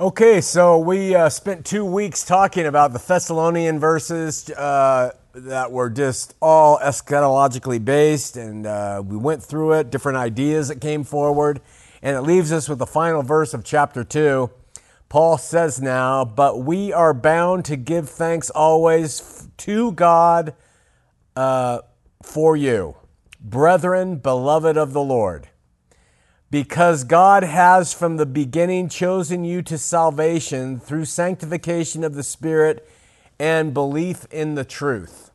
Okay, so we uh, spent two weeks talking about the Thessalonian verses uh, that were just all eschatologically based, and uh, we went through it, different ideas that came forward, and it leaves us with the final verse of chapter 2. Paul says now, But we are bound to give thanks always to God uh, for you, brethren, beloved of the Lord because God has from the beginning chosen you to salvation through sanctification of the Spirit and belief in the truth.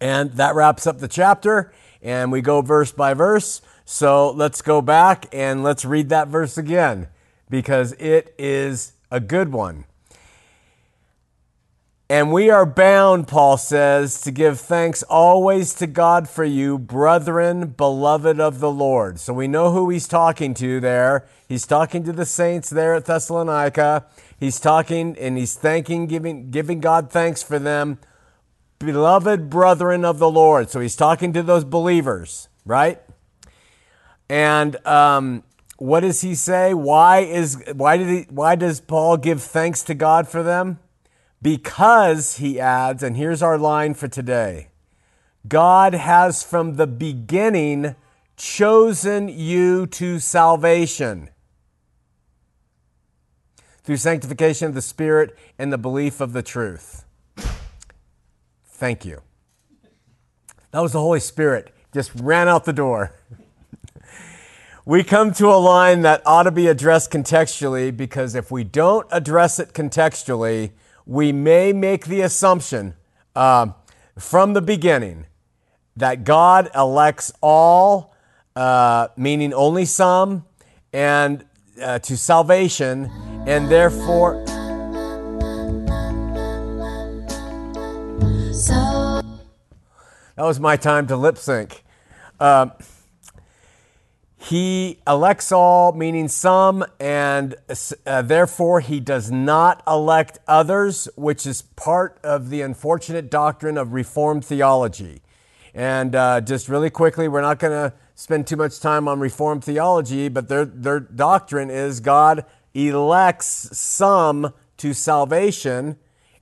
And that wraps up the chapter, and we go verse by verse. So let's go back and let's read that verse again because it is a good one. And we are bound, Paul says, to give thanks always to God for you, brethren, beloved of the Lord. So we know who he's talking to there. He's talking to the saints there at Thessalonica. He's talking and he's thanking, giving, giving God thanks for them, beloved brethren of the Lord. So he's talking to those believers, right? And um, what does he say? Why is why did he why does Paul give thanks to God for them? Because, he adds, and here's our line for today God has from the beginning chosen you to salvation through sanctification of the Spirit and the belief of the truth. Thank you. That was the Holy Spirit, just ran out the door. we come to a line that ought to be addressed contextually because if we don't address it contextually, we may make the assumption uh, from the beginning that God elects all, uh, meaning only some, and uh, to salvation, and therefore. So. That was my time to lip sync. He elects all, meaning some, and uh, therefore he does not elect others, which is part of the unfortunate doctrine of Reformed theology. And uh, just really quickly, we're not going to spend too much time on Reformed theology, but their, their doctrine is God elects some to salvation,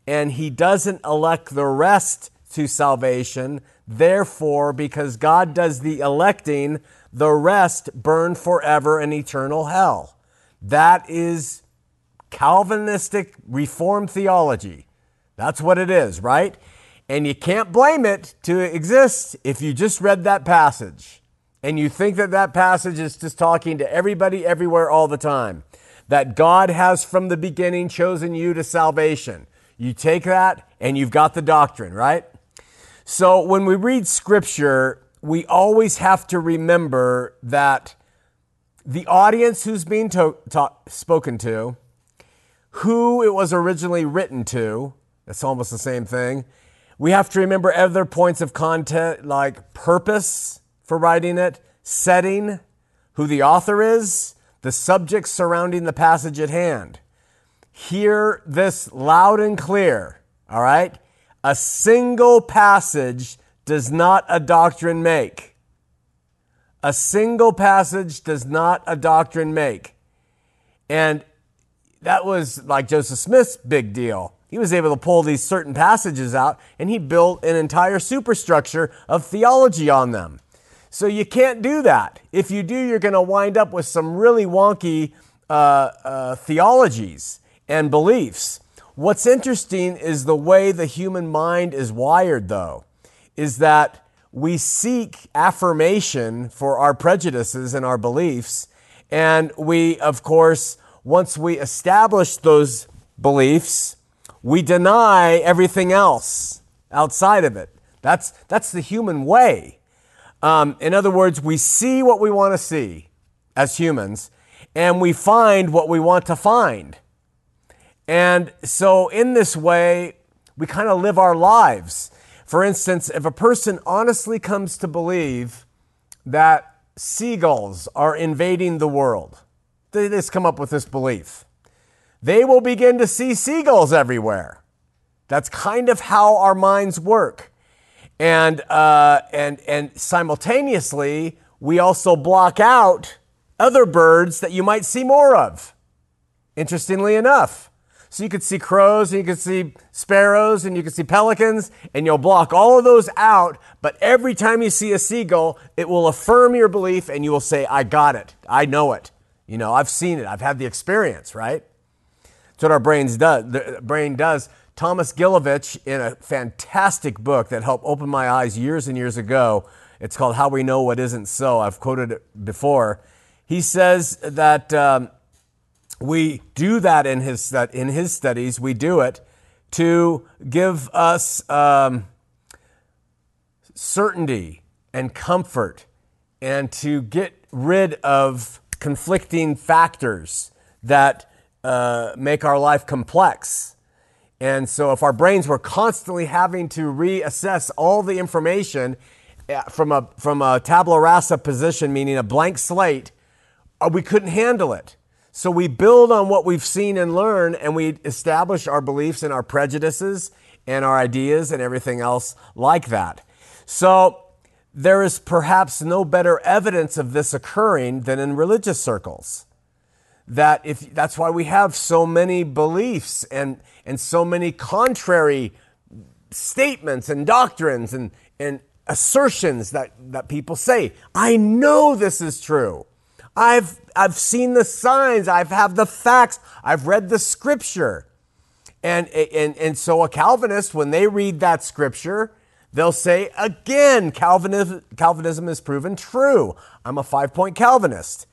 and he doesn't elect the rest to salvation. Therefore, because God does the electing, the rest burn forever in eternal hell. That is Calvinistic Reformed theology. That's what it is, right? And you can't blame it to exist if you just read that passage and you think that that passage is just talking to everybody everywhere all the time. That God has from the beginning chosen you to salvation. You take that and you've got the doctrine, right? So when we read scripture, we always have to remember that the audience who's being to, spoken to, who it was originally written to, it's almost the same thing. We have to remember other points of content like purpose for writing it, setting, who the author is, the subject surrounding the passage at hand. Hear this loud and clear, all right? A single passage does not a doctrine make. A single passage does not a doctrine make. And that was like Joseph Smith's big deal. He was able to pull these certain passages out and he built an entire superstructure of theology on them. So you can't do that. If you do, you're going to wind up with some really wonky uh, uh, theologies and beliefs. What's interesting is the way the human mind is wired, though is that we seek affirmation for our prejudices and our beliefs. And we, of course, once we establish those beliefs, we deny everything else outside of it. That's, that's the human way. Um, in other words, we see what we want to see as humans, and we find what we want to find. And so, in this way, we kind of live our lives. For instance, if a person honestly comes to believe that seagulls are invading the world, they just come up with this belief, they will begin to see seagulls everywhere. That's kind of how our minds work. And, uh, and, and simultaneously, we also block out other birds that you might see more of. interestingly enough. So you could see crows and you could see sparrows and you could see pelicans and you'll block all of those out. But every time you see a seagull, it will affirm your belief and you will say, I got it. I know it. You know, I've seen it. I've had the experience, right? That's what our brains does. The brain does. Thomas Gilovich, in a fantastic book that helped open my eyes years and years ago, it's called How We Know What Isn't So. I've quoted it before. He says that um, we do that in his, in his studies, we do it to give us um, certainty and comfort and to get rid of conflicting factors that uh, make our life complex. And so, if our brains were constantly having to reassess all the information uh, from a, from a tabula rasa position, meaning a blank slate, uh, we couldn't handle it. So we build on what we've seen and learned, and we establish our beliefs and our prejudices and our ideas and everything else like that. So there is perhaps no better evidence of this occurring than in religious circles. That if that's why we have so many beliefs and, and so many contrary statements and doctrines and, and assertions that, that people say. I know this is true. I've, I've seen the signs. I've have the facts. I've read the scripture. And, and, and so a Calvinist, when they read that scripture, they'll say, again, Calvinism, Calvinism is proven true. I'm a five point Calvinist.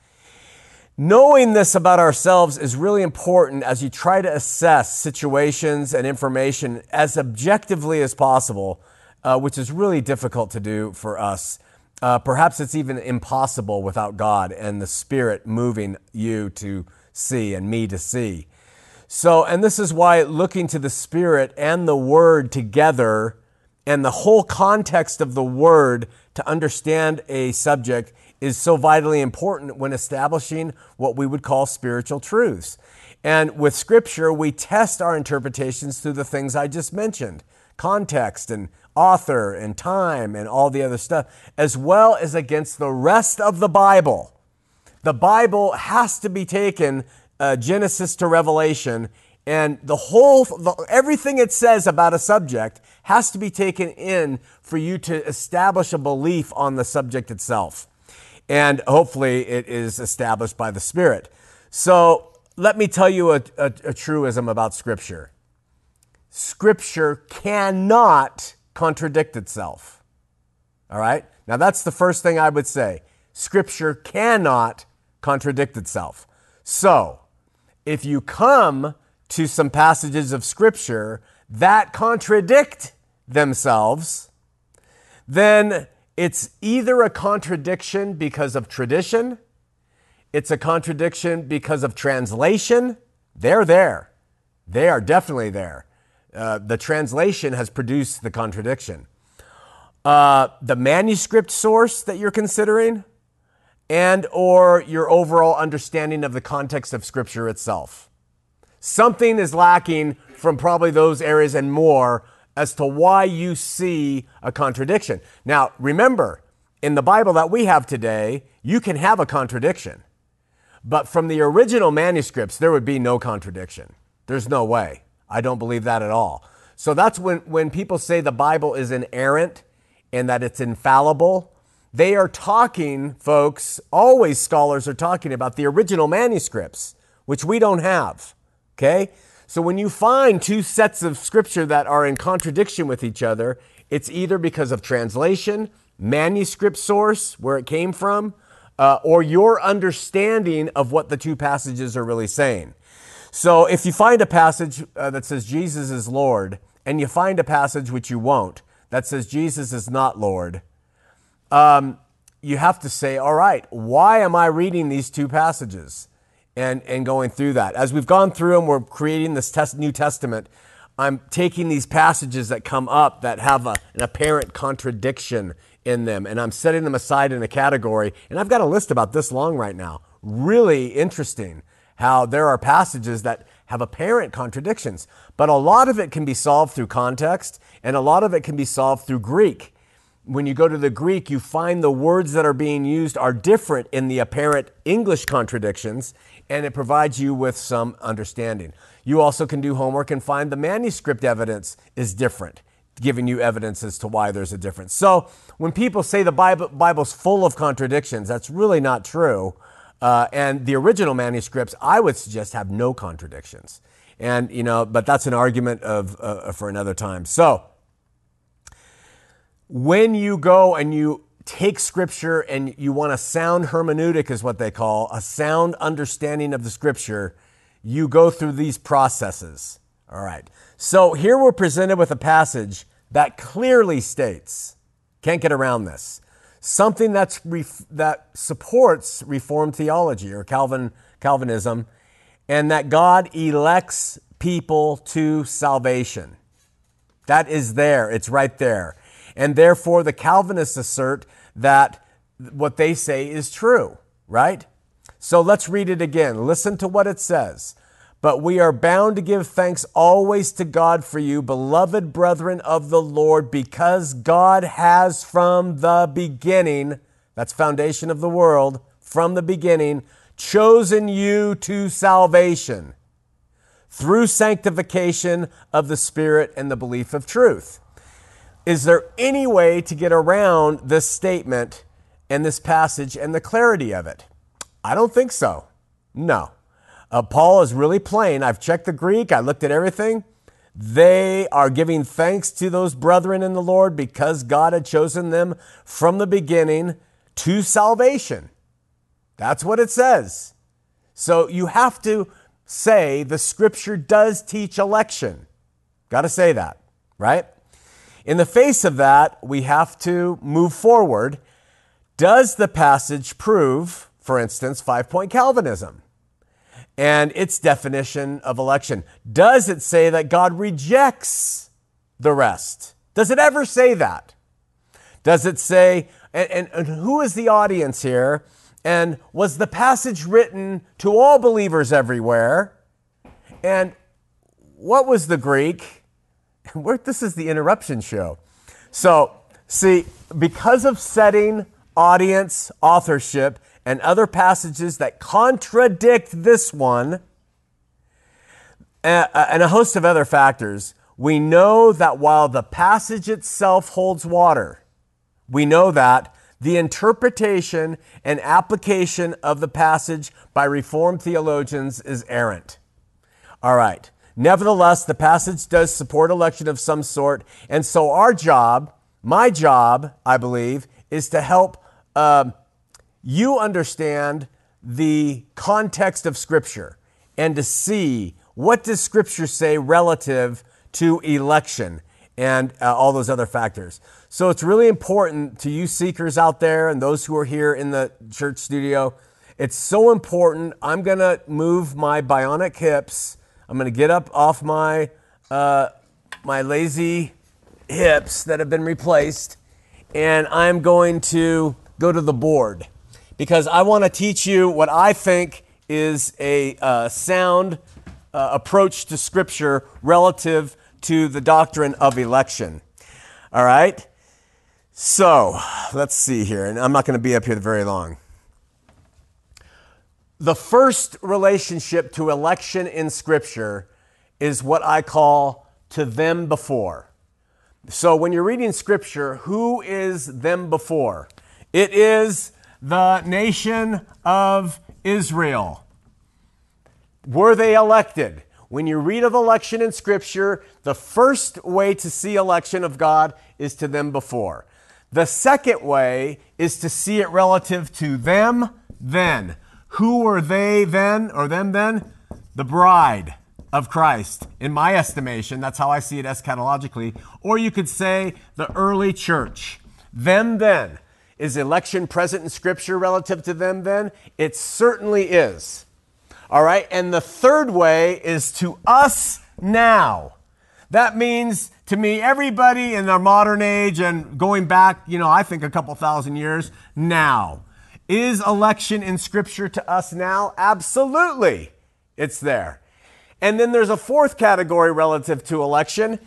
Knowing this about ourselves is really important as you try to assess situations and information as objectively as possible, uh, which is really difficult to do for us. Uh, perhaps it's even impossible without God and the Spirit moving you to see and me to see. So, and this is why looking to the Spirit and the Word together and the whole context of the Word to understand a subject is so vitally important when establishing what we would call spiritual truths. And with Scripture, we test our interpretations through the things I just mentioned context and author and time and all the other stuff, as well as against the rest of the Bible. The Bible has to be taken uh, Genesis to Revelation, and the whole, the, everything it says about a subject has to be taken in for you to establish a belief on the subject itself. And hopefully it is established by the Spirit. So let me tell you a, a, a truism about Scripture. Scripture cannot contradict itself. All right? Now, that's the first thing I would say. Scripture cannot contradict itself. So, if you come to some passages of Scripture that contradict themselves, then it's either a contradiction because of tradition, it's a contradiction because of translation. They're there. They are definitely there. Uh, the translation has produced the contradiction. Uh, the manuscript source that you're considering, and or your overall understanding of the context of Scripture itself. Something is lacking from probably those areas and more as to why you see a contradiction. Now, remember, in the Bible that we have today, you can have a contradiction. But from the original manuscripts, there would be no contradiction. There's no way. I don't believe that at all. So that's when, when people say the Bible is inerrant and that it's infallible, they are talking, folks, always scholars are talking about the original manuscripts, which we don't have. Okay? So when you find two sets of scripture that are in contradiction with each other, it's either because of translation, manuscript source, where it came from, uh, or your understanding of what the two passages are really saying. So if you find a passage uh, that says Jesus is Lord, and you find a passage which you won't that says Jesus is not Lord, um, you have to say, all right, why am I reading these two passages and, and going through that? As we've gone through and we're creating this test, New Testament, I'm taking these passages that come up that have a, an apparent contradiction in them and I'm setting them aside in a category. And I've got a list about this long right now. Really interesting how there are passages that have apparent contradictions, but a lot of it can be solved through context and a lot of it can be solved through Greek. When you go to the Greek, you find the words that are being used are different in the apparent English contradictions, and it provides you with some understanding. You also can do homework and find the manuscript evidence is different, giving you evidence as to why there's a difference. So when people say the Bible, Bible's full of contradictions, that's really not true. Uh, and the original manuscripts, I would suggest, have no contradictions. And, you know, but that's an argument of, uh, for another time. So, when you go and you take scripture and you want a sound hermeneutic, is what they call a sound understanding of the scripture, you go through these processes. All right. So here we're presented with a passage that clearly states, can't get around this, something that's ref- that supports Reformed theology or Calvin Calvinism, and that God elects people to salvation. That is there. It's right there. And therefore, the Calvinists assert that what they say is true, right? So let's read it again. Listen to what it says. But we are bound to give thanks always to God for you, beloved brethren of the Lord, because God has from the beginning, that's foundation of the world, from the beginning, chosen you to salvation through sanctification of the Spirit and the belief of truth. Is there any way to get around this statement and this passage and the clarity of it? I don't think so. No. Uh, Paul is really plain. I've checked the Greek, I looked at everything. They are giving thanks to those brethren in the Lord because God had chosen them from the beginning to salvation. That's what it says. So you have to say the scripture does teach election. Got to say that, right? In the face of that, we have to move forward. Does the passage prove, for instance, five point Calvinism and its definition of election? Does it say that God rejects the rest? Does it ever say that? Does it say, and, and, and who is the audience here? And was the passage written to all believers everywhere? And what was the Greek? this is the interruption show. So, see, because of setting, audience, authorship, and other passages that contradict this one, and a host of other factors, we know that while the passage itself holds water, we know that the interpretation and application of the passage by Reformed theologians is errant. All right. Nevertheless, the passage does support election of some sort. And so, our job, my job, I believe, is to help um, you understand the context of Scripture and to see what does Scripture say relative to election and uh, all those other factors. So it's really important to you seekers out there and those who are here in the church studio. It's so important. I'm going to move my bionic hips I'm going to get up off my, uh, my lazy hips that have been replaced, and I'm going to go to the board because I want to teach you what I think is a uh, sound uh, approach to Scripture relative to the doctrine of election. All right? So, let's see here, and I'm not going to be up here very long. The first relationship to election in Scripture is what I call to them before. So when you're reading Scripture, who is them before? It is the nation of Israel. Were they elected? When you read of election in Scripture, the first way to see election of God is to them before. The second way is to see it relative to them then. Who were they then, or them then? The bride of Christ. In my estimation, that's how I see it eschatologically. Or you could say the early church. Them then. Is election present in Scripture relative to them then? It certainly is. All right, and the third way is to us now. That means to me, everybody in our modern age and going back, you know, I think a couple thousand years now. Is election in Scripture to us now? Absolutely. It's there. And then there's a fourth category relative to election.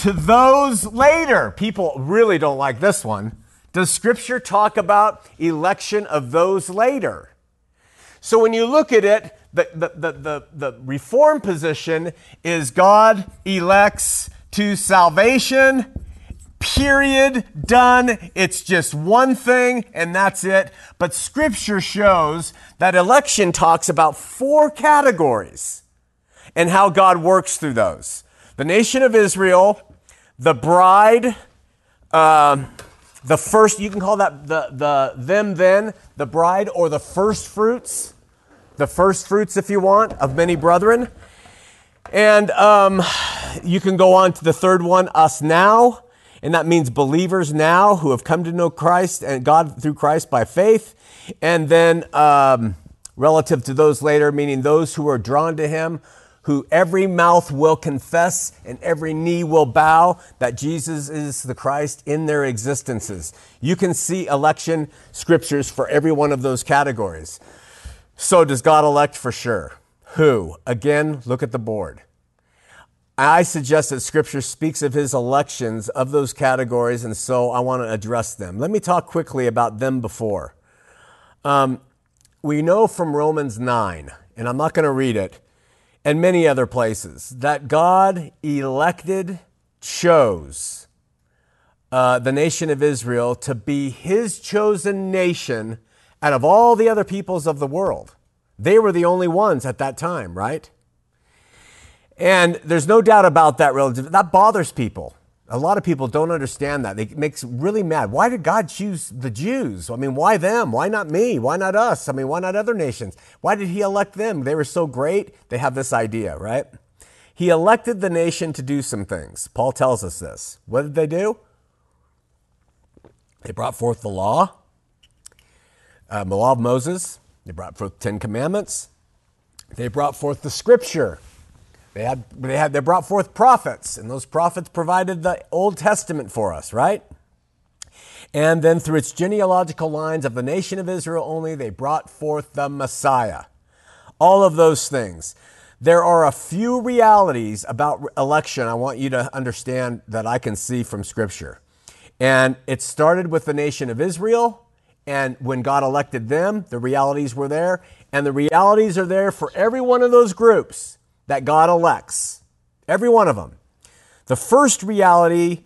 To those later, people really don't like this one. Does Scripture talk about election of those later? So when you look at it, the, the, the, the, reform position is God elects to salvation, period, done. It's just one thing and that's it. But scripture shows that election talks about four categories and how God works through those. The nation of Israel, the bride, um, the first, you can call that the, the them then, the bride, or the first fruits, the first fruits, if you want, of many brethren. And um, you can go on to the third one, us now. And that means believers now who have come to know Christ and God through Christ by faith. And then um, relative to those later, meaning those who are drawn to Him, who every mouth will confess and every knee will bow that Jesus is the Christ in their existences. You can see election scriptures for every one of those categories. So, does God elect for sure? Who? Again, look at the board. I suggest that Scripture speaks of his elections of those categories, and so I want to address them. Let me talk quickly about them before. Um, we know from Romans 9, and I'm not going to read it, and many other places, that God elected, chose uh, the nation of Israel to be his chosen nation out of all the other peoples of the world. They were the only ones at that time, right? And there's no doubt about that relative. That bothers people. A lot of people don't understand that. It makes really mad. Why did God choose the Jews? I mean, why them? Why not me? Why not us? I mean, why not other nations? Why did he elect them? They were so great. They have this idea, right? He elected the nation to do some things. Paul tells us this. What did they do? They brought forth the law, uh, the law of Moses. They brought forth Ten Commandments. They brought forth the scripture. They had, they had, they brought forth prophets, and those prophets provided the Old Testament for us, right? And then through its genealogical lines of the nation of Israel only, they brought forth the Messiah. All of those things. There are a few realities about election I want you to understand that I can see from Scripture. And it started with the nation of Israel, and when God elected them, the realities were there, and the realities are there for every one of those groups that God elects, every one of them. The first reality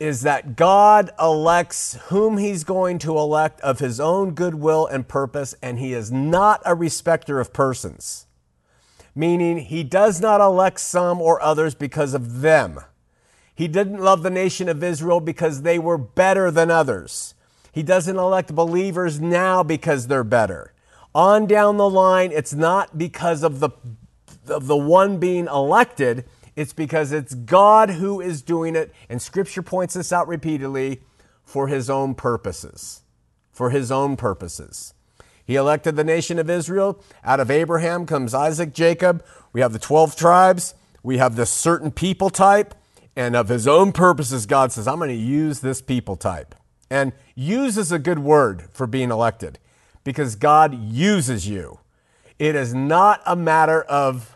is that God elects whom he's going to elect of his own goodwill and purpose, and he is not a respecter of persons. Meaning, he does not elect some or others because of them. He didn't love the nation of Israel because they were better than others. He doesn't elect believers now because they're better. On down the line, it's not because of the of the one being elected, it's because it's God who is doing it, and Scripture points this out repeatedly for his own purposes. For his own purposes. He elected the nation of Israel. Out of Abraham comes Isaac, Jacob. We have the 12 tribes. We have this certain people type. And of his own purposes, God says, I'm going to use this people type. And use is a good word for being elected because God uses you. It is not a matter of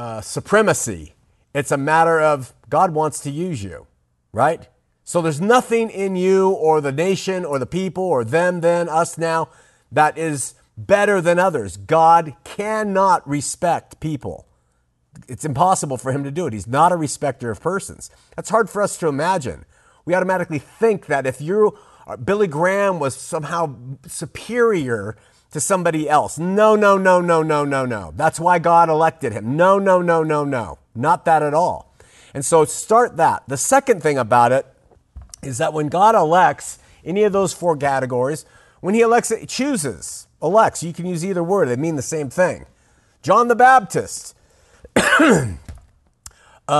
uh, supremacy. It's a matter of God wants to use you, right? So there's nothing in you or the nation or the people or them, then, us now that is better than others. God cannot respect people. It's impossible for him to do it. He's not a respecter of persons. That's hard for us to imagine. We automatically think that if you, Billy Graham was somehow superior to somebody else. No, no, no, no, no, no, no. That's why God elected him. No, no, no, no, no. Not that at all. And so start that. The second thing about it is that when God elects any of those four categories, when he elects it, chooses, elects, you can use either word, they mean the same thing. John the Baptist, uh,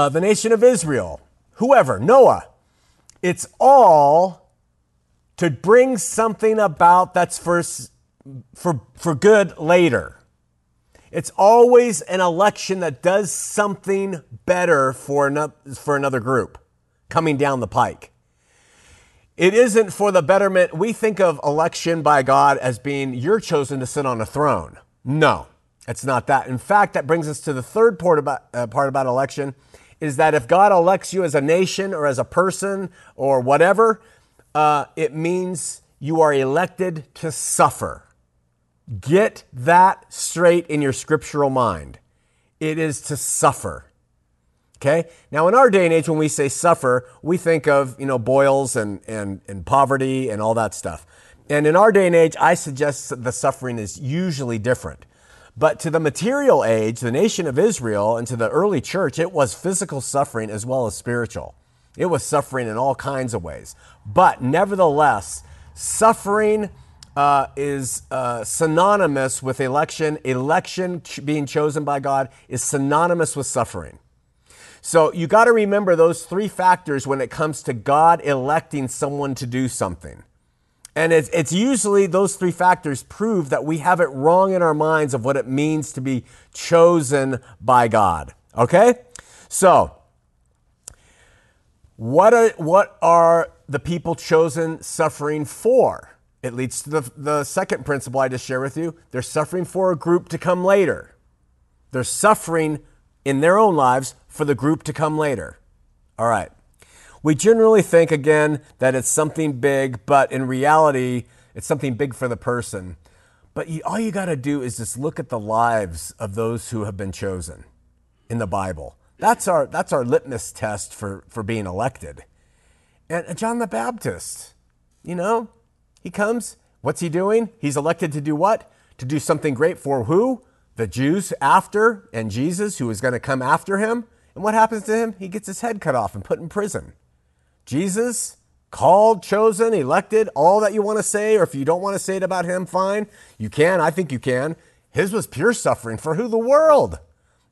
the nation of Israel, whoever, Noah. It's all to bring something about that's for for, for good later. It's always an election that does something better for another, for another group coming down the pike. It isn't for the betterment. We think of election by God as being you're chosen to sit on a throne. No, it's not that. In fact, that brings us to the third part about, uh, part about election is that if God elects you as a nation or as a person or whatever, uh, it means you are elected to suffer. Get that straight in your scriptural mind. It is to suffer. Okay? Now, in our day and age, when we say suffer, we think of, you know, boils and, and, and poverty and all that stuff. And in our day and age, I suggest the suffering is usually different. But to the material age, the nation of Israel, and to the early church, it was physical suffering as well as spiritual. It was suffering in all kinds of ways. But nevertheless, suffering uh, is uh, synonymous with election. Election being chosen by God is synonymous with suffering. So you got to remember those three factors when it comes to God electing someone to do something. And it's, it's usually those three factors prove that we have it wrong in our minds of what it means to be chosen by God. Okay? So, what are, what are the people chosen suffering for? It leads to the, the second principle I just shared with you. They're suffering for a group to come later. They're suffering in their own lives for the group to come later. All right. We generally think, again, that it's something big, but in reality, it's something big for the person. But you, all you got to do is just look at the lives of those who have been chosen in the Bible. That's our, that's our litmus test for, for being elected. And John the Baptist, you know, he comes. What's he doing? He's elected to do what? To do something great for who? The Jews after and Jesus, who is going to come after him. And what happens to him? He gets his head cut off and put in prison. Jesus, called, chosen, elected, all that you want to say, or if you don't want to say it about him, fine. You can. I think you can. His was pure suffering for who? The world.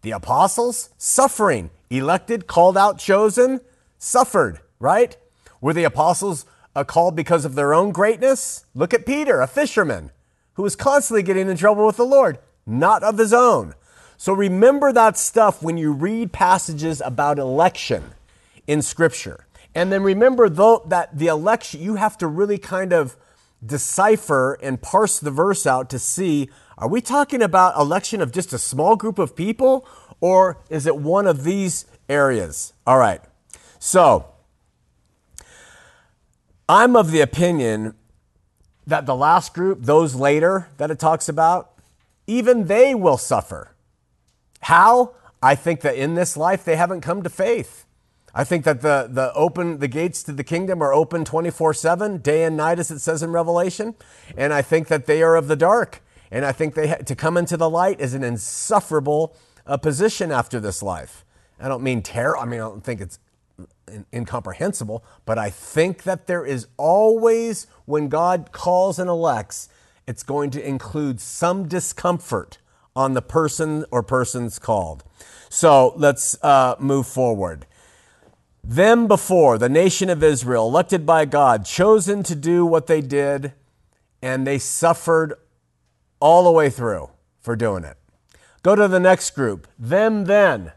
The apostles, suffering. Elected, called out, chosen, suffered, right? Were the apostles uh, called because of their own greatness? Look at Peter, a fisherman who was constantly getting in trouble with the Lord, not of his own. So remember that stuff when you read passages about election in Scripture. And then remember though that the election, you have to really kind of decipher and parse the verse out to see are we talking about election of just a small group of people or is it one of these areas? All right. So, I'm of the opinion that the last group, those later that it talks about, even they will suffer. How? I think that in this life they haven't come to faith. I think that the, the open the gates to the kingdom are open 24/7, day and night as it says in Revelation, and I think that they are of the dark. And I think they ha- to come into the light is an insufferable uh, position after this life. I don't mean terror. I mean I don't think it's incomprehensible, but I think that there is always when God calls and elects, it's going to include some discomfort on the person or persons called. So let's uh, move forward. Them before, the nation of Israel, elected by God, chosen to do what they did, and they suffered all the way through for doing it. Go to the next group, them then.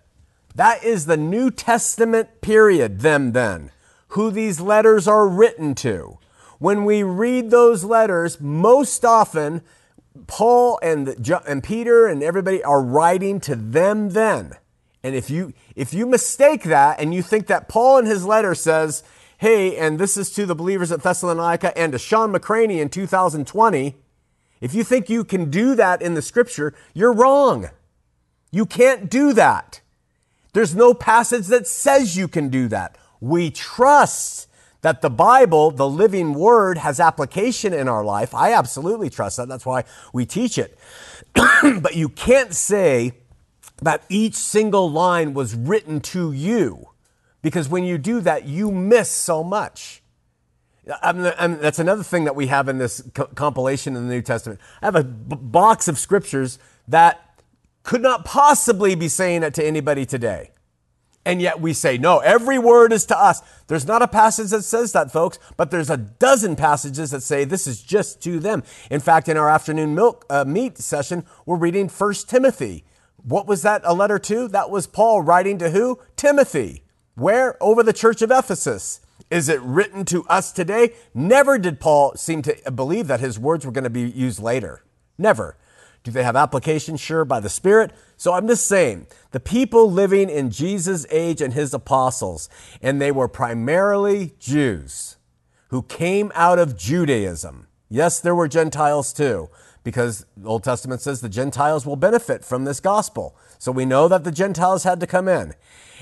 That is the New Testament period, them then, who these letters are written to. When we read those letters, most often, Paul and, and Peter and everybody are writing to them then. And if you if you mistake that and you think that Paul in his letter says, "Hey, and this is to the believers at Thessalonica and to Sean McCraney in 2020," if you think you can do that in the scripture, you're wrong. You can't do that. There's no passage that says you can do that. We trust that the Bible, the living word, has application in our life. I absolutely trust that. That's why we teach it. but you can't say that each single line was written to you. Because when you do that, you miss so much. That's another thing that we have in this co- compilation in the New Testament. I have a b- box of scriptures that could not possibly be saying it to anybody today. And yet we say, no, every word is to us. There's not a passage that says that, folks, but there's a dozen passages that say this is just to them. In fact, in our afternoon milk uh, meat session, we're reading First Timothy. What was that a letter to? That was Paul writing to who? Timothy. Where? Over the church of Ephesus. Is it written to us today? Never did Paul seem to believe that his words were going to be used later. Never. Do they have application? Sure, by the Spirit. So I'm just saying, the people living in Jesus' age and his apostles, and they were primarily Jews who came out of Judaism. Yes, there were Gentiles too, because the Old Testament says the Gentiles will benefit from this gospel. So we know that the Gentiles had to come in.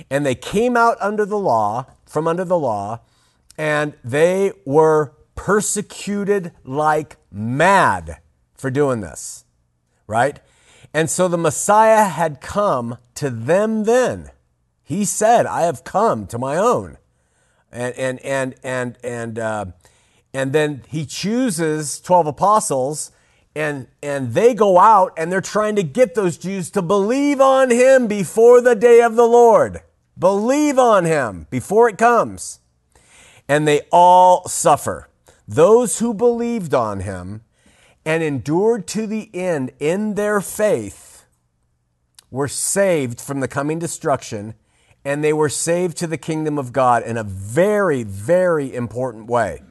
And they came out under the law, from under the law, and they were persecuted like mad for doing this, right? And so the Messiah had come to them then. He said, I have come to my own. And, and, and, and, and, uh, and then he chooses 12 apostles and, and they go out and they're trying to get those Jews to believe on him before the day of the Lord. Believe on him before it comes. And they all suffer. Those who believed on him and endured to the end in their faith were saved from the coming destruction and they were saved to the kingdom of God in a very, very important way.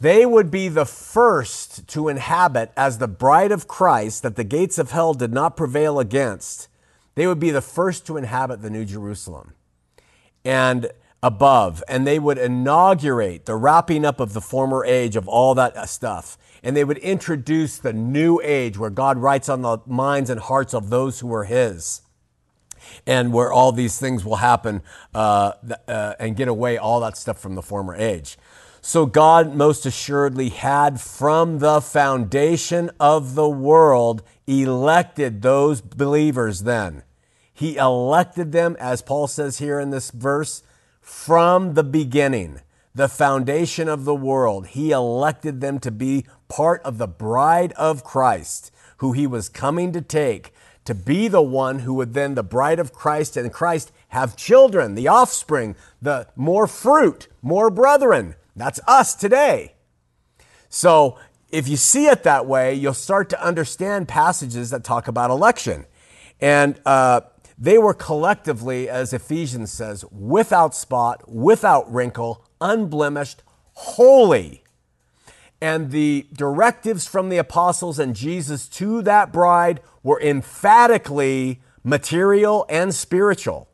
They would be the first to inhabit as the bride of Christ that the gates of hell did not prevail against. They would be the first to inhabit the New Jerusalem and above. And they would inaugurate the wrapping up of the former age of all that uh, stuff. And they would introduce the new age where God writes on the minds and hearts of those who are His and where all these things will happen uh, uh, and get away all that stuff from the former age. So God most assuredly had from the foundation of the world elected those believers then. He elected them, as Paul says here in this verse, from the beginning, the foundation of the world. He elected them to be part of the bride of Christ, who he was coming to take, to be the one who would then, the bride of Christ and Christ, have children, the offspring, the more fruit, more brethren that's us today. So if you see it that way, you'll start to understand passages that talk about election. And uh, they were collectively, as Ephesians says, without spot, without wrinkle, unblemished, holy. And the directives from the apostles and Jesus to that bride were emphatically material and spiritual.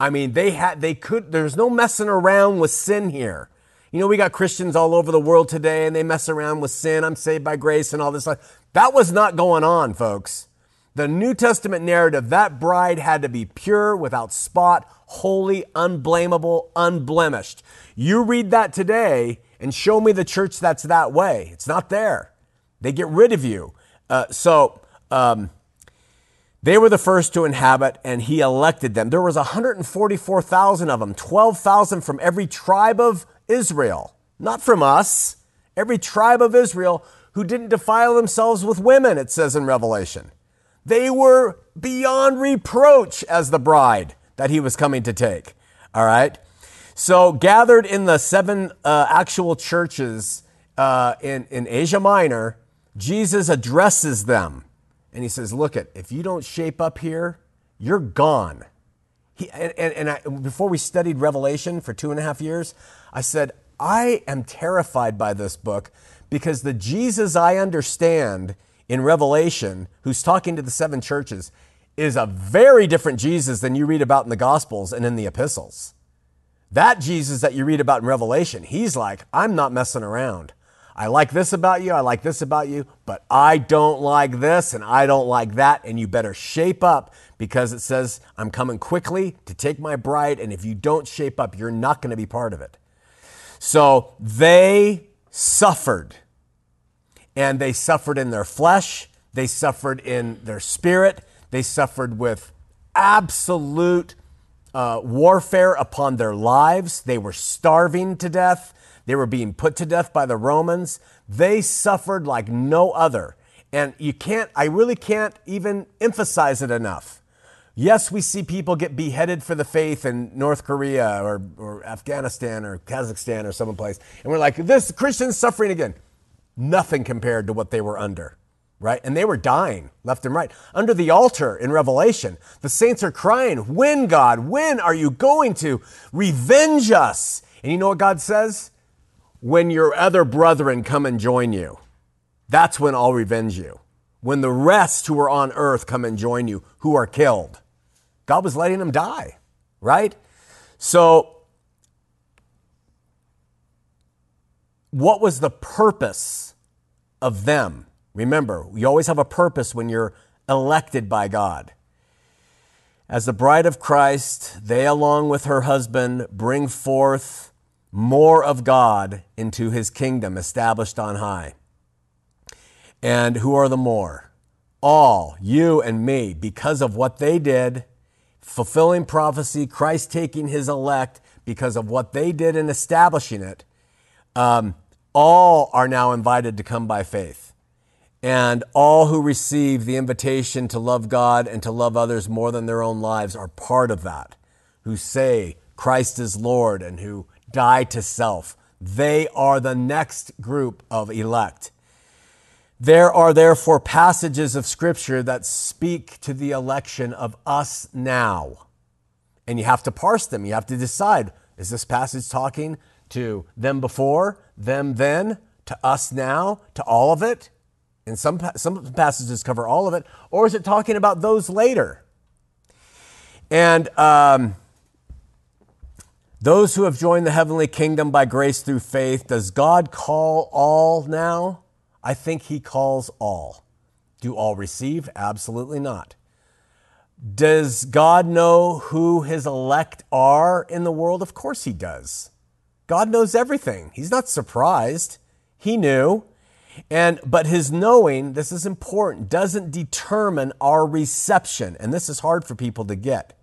I mean, they had, they could, there's no messing around with sin here. You know, we got Christians all over the world today and they mess around with sin. I'm saved by grace and all this. Stuff. That was not going on, folks. The New Testament narrative, that bride had to be pure, without spot, holy, unblameable, unblemished. You read that today and show me the church that's that way. It's not there. They get rid of you. Uh, so, um, they were the first to inhabit and he elected them. There was 144,000 of them, 12,000 from every tribe of Israel, not from us. Every tribe of Israel who didn't defile themselves with women, it says in Revelation. They were beyond reproach as the bride that he was coming to take. All right? So, gathered in the seven uh, actual churches uh, in, in Asia Minor, Jesus addresses them. And he says, Look, it, if you don't shape up here, you're gone. He, and and, and I, before we studied Revelation for two and a half years, I said, I am terrified by this book because the Jesus I understand in Revelation, who's talking to the seven churches, is a very different Jesus than you read about in the Gospels and in the epistles. That Jesus that you read about in Revelation, he's like, I'm not messing around. I like this about you, I like this about you, but I don't like this and I don't like that, and you better shape up because it says, I'm coming quickly to take my bride, and if you don't shape up, you're not going to be part of it. So they suffered. And they suffered in their flesh, they suffered in their spirit, they suffered with absolute uh, warfare upon their lives. They were starving to death. They were being put to death by the Romans. They suffered like no other. And you can't, I really can't even emphasize it enough. Yes, we see people get beheaded for the faith in North Korea or, or Afghanistan or Kazakhstan or someplace. And we're like, this Christian's suffering again. Nothing compared to what they were under, right? And they were dying left and right. Under the altar in Revelation, the saints are crying, When, God, when are you going to revenge us? And you know what God says? When your other brethren come and join you, that's when I'll revenge you. When the rest who are on earth come and join you, who are killed. God was letting them die, right? So, what was the purpose of them Remember, you always have a purpose when you're elected by God. As the bride of Christ, they, along with her husband, bring forth more of God into his kingdom established on high. And who are the more? All, you and me, because of what they did, fulfilling prophecy, Christ taking his elect because of what they did in establishing it. Um, all are now invited to come by faith. And all who receive the invitation to love God and to love others more than their own lives are part of that, who say Christ is Lord and who die to self. They are the next group of elect. There are therefore passages of Scripture that speak to the election of us now. And you have to parse them. You have to decide is this passage talking to them before, them then, to us now, to all of it? And some, some passages cover all of it. Or is it talking about those later? And um, those who have joined the heavenly kingdom by grace through faith, does God call all now? I think he calls all. Do all receive? Absolutely not. Does God know who his elect are in the world? Of course he does. God knows everything. He's not surprised. He knew. And but his knowing, this is important, doesn't determine our reception. And this is hard for people to get.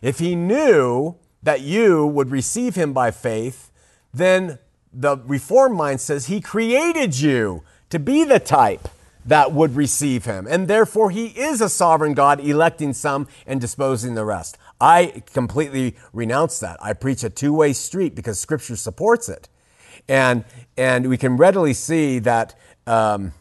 If he knew that you would receive him by faith, then the reform mind says he created you to be the type that would receive him. And therefore, he is a sovereign God, electing some and disposing the rest. I completely renounce that. I preach a two way street because scripture supports it. And, and we can readily see that um,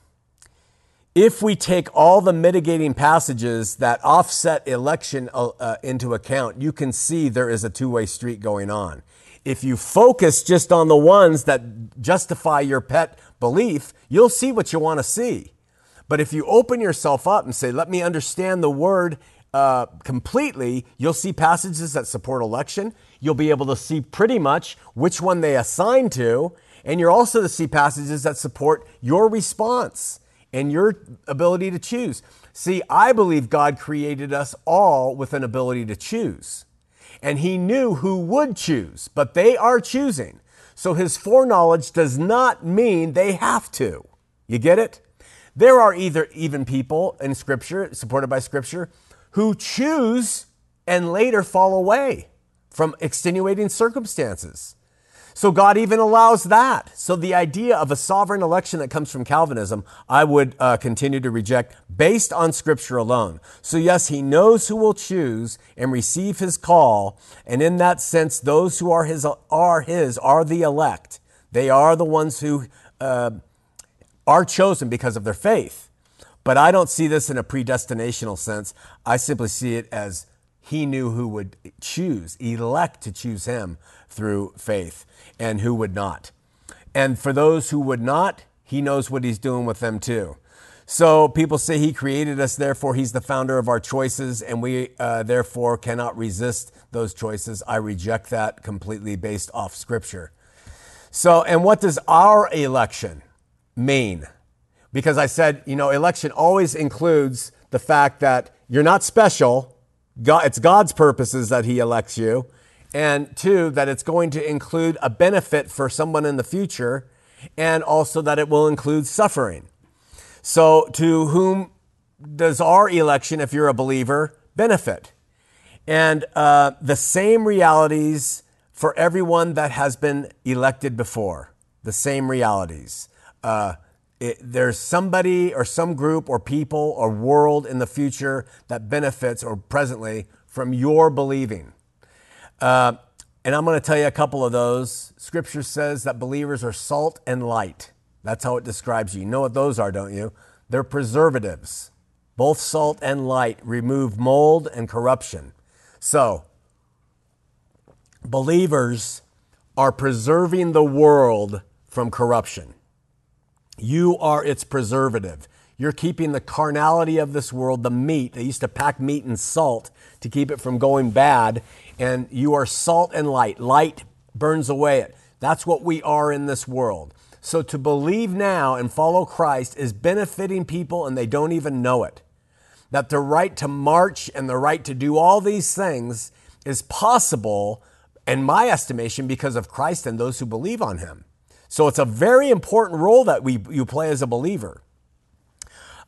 if we take all the mitigating passages that offset election uh, uh into account, you can see there is a two way street going on. If you focus just on the ones that justify your pet belief, you'll see what you want to see. But if you open yourself up and say, let me understand the word uh, completely, you'll see passages that support election. You'll be able to see pretty much which one they assign to. And you're also to see passages that support your response and your ability to choose. See, I believe God created us all with an ability to choose. And He knew who would choose, but they are choosing. So his foreknowledge does not mean they have to. You get it? There are either even people in scripture, supported by scripture, who choose and later fall away from extenuating circumstances. So God even allows that. So the idea of a sovereign election that comes from Calvinism, I would uh, continue to reject based on Scripture alone. So yes, He knows who will choose and receive His call, and in that sense, those who are His are His are the elect. They are the ones who uh, are chosen because of their faith. But I don't see this in a predestinational sense. I simply see it as He knew who would choose, elect to choose Him through faith and who would not. And for those who would not, he knows what he's doing with them too. So people say he created us, therefore he's the founder of our choices, and we uh, therefore cannot resist those choices. I reject that completely based off scripture. So, and what does our election mean? Because I said, you know, election always includes the fact that you're not special. God, it's God's purposes that he elects you and two, that it's going to include a benefit for someone in the future, and also that it will include suffering. So, to whom does our election, if you're a believer, benefit? And uh, the same realities for everyone that has been elected before, the same realities. Uh, it, there's somebody or some group or people or world in the future that benefits or presently from your believing. Uh, and I'm going to tell you a couple of those. Scripture says that believers are salt and light. That's how it describes you. You know what those are, don't you? They're preservatives. Both salt and light remove mold and corruption. So, believers are preserving the world from corruption. You are its preservative. You're keeping the carnality of this world, the meat. They used to pack meat in salt to keep it from going bad. And you are salt and light. Light burns away it. That's what we are in this world. So to believe now and follow Christ is benefiting people and they don't even know it. That the right to march and the right to do all these things is possible, in my estimation, because of Christ and those who believe on him. So it's a very important role that we, you play as a believer.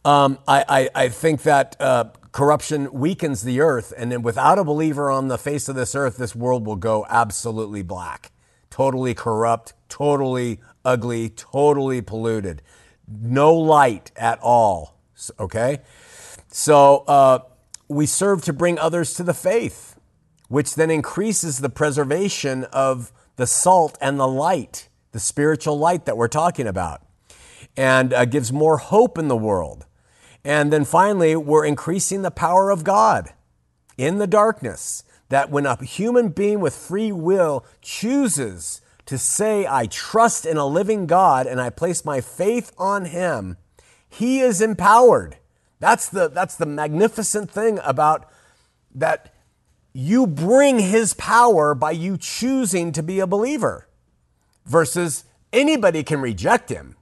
Um, I, I, I, think that uh, corruption weakens the earth, and then without a believer on the face of this earth, this world will go absolutely black, totally corrupt, totally ugly, totally polluted, no light at all. Okay, so uh, we serve to bring others to the faith, which then increases the preservation of the salt and the light the spiritual light that we're talking about, and uh, gives more hope in the world. And then finally, we're increasing the power of God in the darkness. That when a human being with free will chooses to say, I trust in a living God and I place my faith on Him, He is empowered. That's the, that's the magnificent thing about that you bring His power by you choosing to be a believer versus anybody can reject him,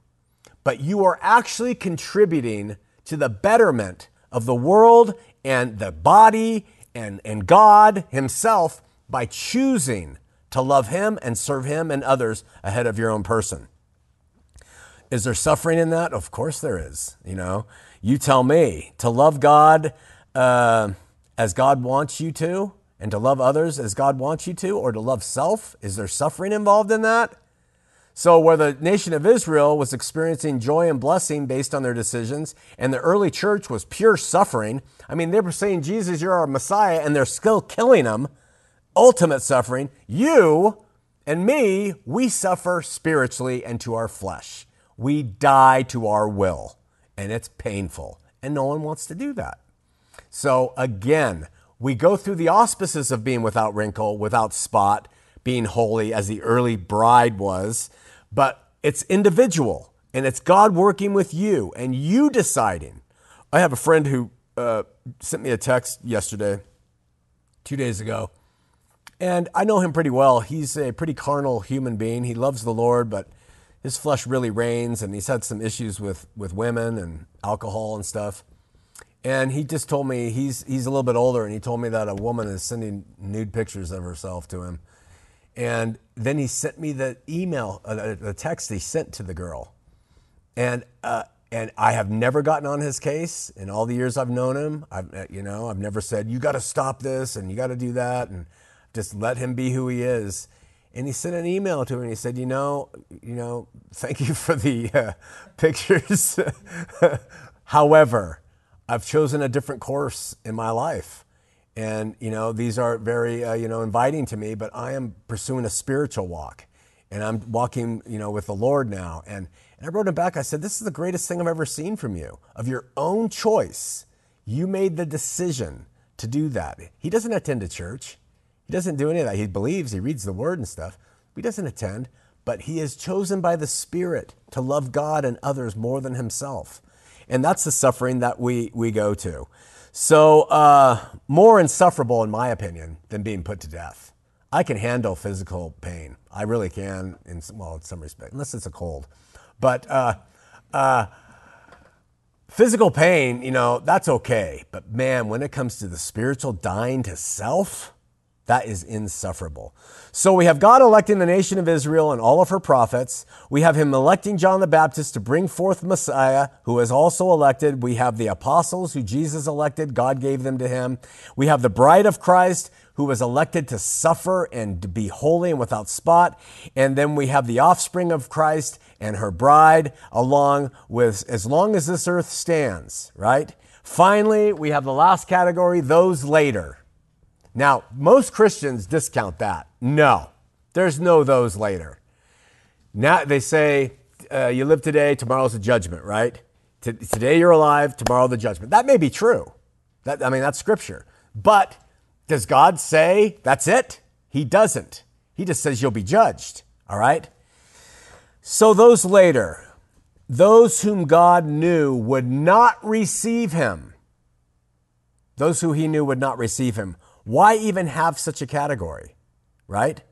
but you are actually contributing to the betterment of the world and the body and, and God Himself by choosing to love Him and serve Him and others ahead of your own person. Is there suffering in that? Of course there is. You know, you tell me to love God uh, as God wants you to, and to love others as God wants you to, or to love self. Is there suffering involved in that? So, where the nation of Israel was experiencing joy and blessing based on their decisions, and the early church was pure suffering, I mean, they were saying, Jesus, you're our Messiah, and they're still killing him, ultimate suffering. You and me, we suffer spiritually and to our flesh. We die to our will, and it's painful, and no one wants to do that. So, again, we go through the auspices of being without wrinkle, without spot, being holy as the early bride was but it's individual and it's God working with you and you deciding. I have a friend who uh, sent me a text yesterday, two days ago, and I know him pretty well. He's a pretty carnal human being. He loves the Lord, but his flesh really reigns, and he's had some issues with, with women and alcohol and stuff. And he just told me he's he's a little bit older, and he told me that a woman is sending nude pictures of herself to him and then he sent me the email, uh, the text he sent to the girl. And, uh, and I have never gotten on his case in all the years I've known him. I've, uh, you know, I've never said, you got to stop this and you got to do that and just let him be who he is. And he sent an email to me and he said, you know, you know, thank you for the uh, pictures. However, I've chosen a different course in my life. And, you know, these are very, uh, you know, inviting to me, but I am pursuing a spiritual walk. And I'm walking, you know, with the Lord now. And, and I wrote him back. I said, This is the greatest thing I've ever seen from you. Of your own choice, you made the decision to do that. He doesn't attend a church, he doesn't do any of that. He believes, he reads the word and stuff. He doesn't attend, but he is chosen by the Spirit to love God and others more than himself. And that's the suffering that we, we go to. So, uh, more insufferable, in my opinion, than being put to death. I can handle physical pain. I really can, in some, well, in some respect, unless it's a cold. But uh, uh, physical pain, you know, that's okay. But man, when it comes to the spiritual dying to self, that is insufferable. So we have God electing the nation of Israel and all of her prophets. We have him electing John the Baptist to bring forth Messiah, who is also elected. We have the apostles who Jesus elected. God gave them to him. We have the bride of Christ who was elected to suffer and to be holy and without spot. And then we have the offspring of Christ and her bride along with as long as this earth stands, right? Finally, we have the last category, those later. Now, most Christians discount that. No, there's no those later. Now they say uh, you live today, tomorrow's the judgment, right? T- today you're alive, tomorrow the judgment. That may be true. That, I mean, that's scripture. But does God say that's it? He doesn't. He just says you'll be judged, all right? So those later, those whom God knew would not receive him, those who he knew would not receive him, why even have such a category, right?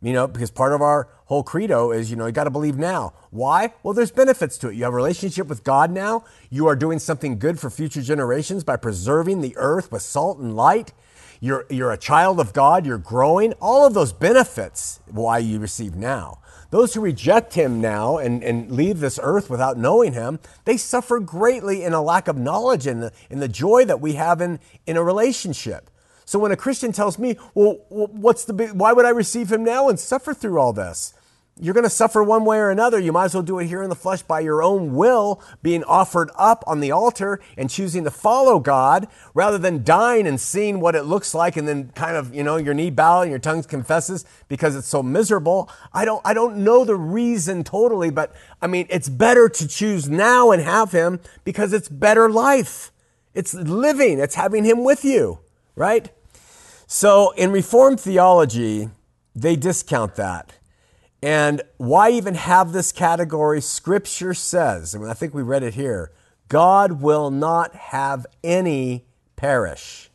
You know, because part of our whole credo is, you know, you got to believe now. Why? Well, there's benefits to it. You have a relationship with God now. You are doing something good for future generations by preserving the earth with salt and light. You're, you're a child of God. You're growing. All of those benefits, why you receive now. Those who reject him now and, and leave this earth without knowing him, they suffer greatly in a lack of knowledge and the, in the joy that we have in, in a relationship. So when a Christian tells me, well, what's the big, why would I receive him now and suffer through all this? You're going to suffer one way or another. You might as well do it here in the flesh by your own will, being offered up on the altar and choosing to follow God rather than dying and seeing what it looks like and then kind of, you know, your knee bow and your tongue confesses because it's so miserable. I don't, I don't know the reason totally, but I mean, it's better to choose now and have him because it's better life. It's living. It's having him with you, right? So in Reformed theology, they discount that. And why even have this category? Scripture says, and I think we read it here God will not have any perish,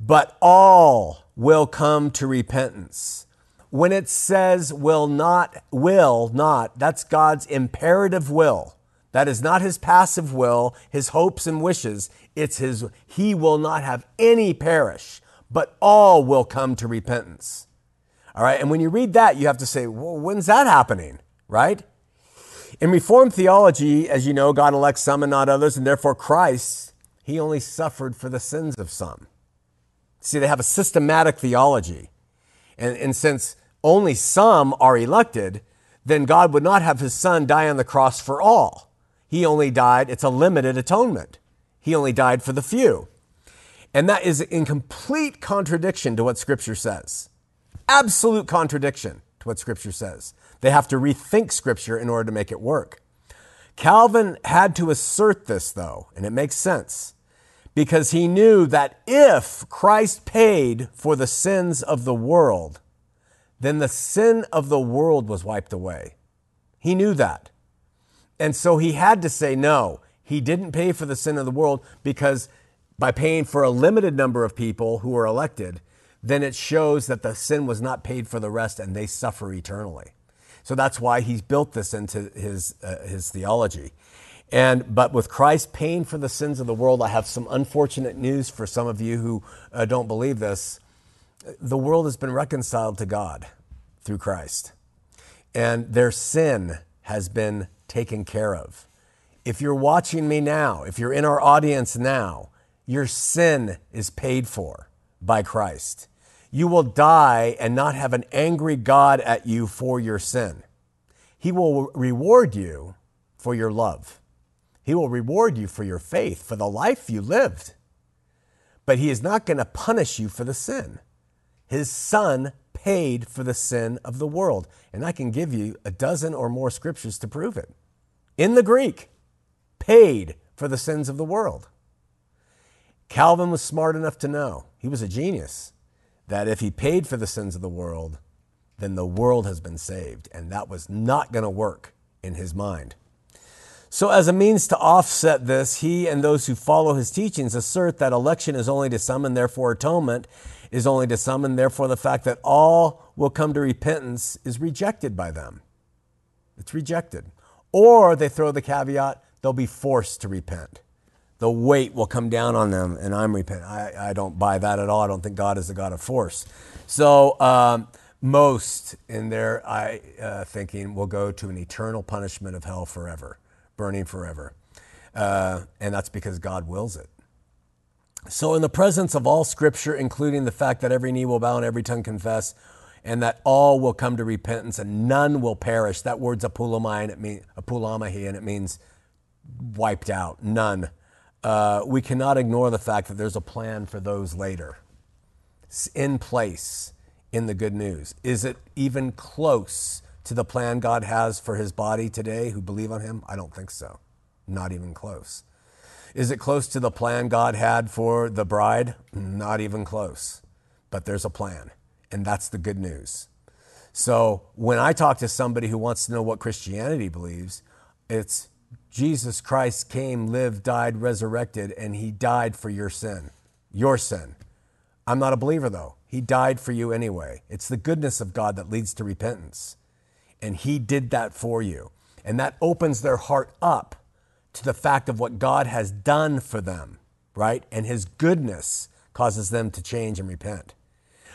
but all will come to repentance. When it says will not, will not, that's God's imperative will. That is not his passive will, his hopes and wishes. It's his, he will not have any perish but all will come to repentance. All right, and when you read that, you have to say, well, when's that happening? Right? In Reformed theology, as you know, God elects some and not others, and therefore Christ, he only suffered for the sins of some. See, they have a systematic theology. And, and since only some are elected, then God would not have his son die on the cross for all. He only died, it's a limited atonement. He only died for the few. And that is in complete contradiction to what Scripture says. Absolute contradiction to what Scripture says. They have to rethink Scripture in order to make it work. Calvin had to assert this, though, and it makes sense because he knew that if Christ paid for the sins of the world, then the sin of the world was wiped away. He knew that. And so he had to say, no, he didn't pay for the sin of the world because by paying for a limited number of people who are elected, then it shows that the sin was not paid for the rest and they suffer eternally. So that's why he's built this into his, uh, his theology. And, but with Christ paying for the sins of the world, I have some unfortunate news for some of you who uh, don't believe this. The world has been reconciled to God through Christ, and their sin has been taken care of. If you're watching me now, if you're in our audience now, your sin is paid for by Christ. You will die and not have an angry God at you for your sin. He will reward you for your love. He will reward you for your faith, for the life you lived. But He is not going to punish you for the sin. His Son paid for the sin of the world. And I can give you a dozen or more scriptures to prove it. In the Greek, paid for the sins of the world. Calvin was smart enough to know, he was a genius, that if he paid for the sins of the world, then the world has been saved. And that was not going to work in his mind. So, as a means to offset this, he and those who follow his teachings assert that election is only to some, and therefore atonement is only to some, and therefore the fact that all will come to repentance is rejected by them. It's rejected. Or they throw the caveat, they'll be forced to repent the weight will come down on them, and I'm repent. I, I don't buy that at all. I don't think God is a God of force. So um, most in their I, uh, thinking will go to an eternal punishment of hell forever, burning forever, uh, and that's because God wills it. So, in the presence of all Scripture, including the fact that every knee will bow and every tongue confess, and that all will come to repentance and none will perish. That word's apulamai, and it means apulamahi, and it means wiped out. None uh, we cannot ignore the fact that there's a plan for those later. It's in place in the good news. Is it even close to the plan God has for his body today who believe on him? I don't think so. Not even close. Is it close to the plan God had for the bride? Not even close. But there's a plan, and that's the good news. So when I talk to somebody who wants to know what Christianity believes, it's Jesus Christ came, lived, died, resurrected, and he died for your sin, your sin. I'm not a believer, though. He died for you anyway. It's the goodness of God that leads to repentance. And He did that for you. And that opens their heart up to the fact of what God has done for them, right? And His goodness causes them to change and repent.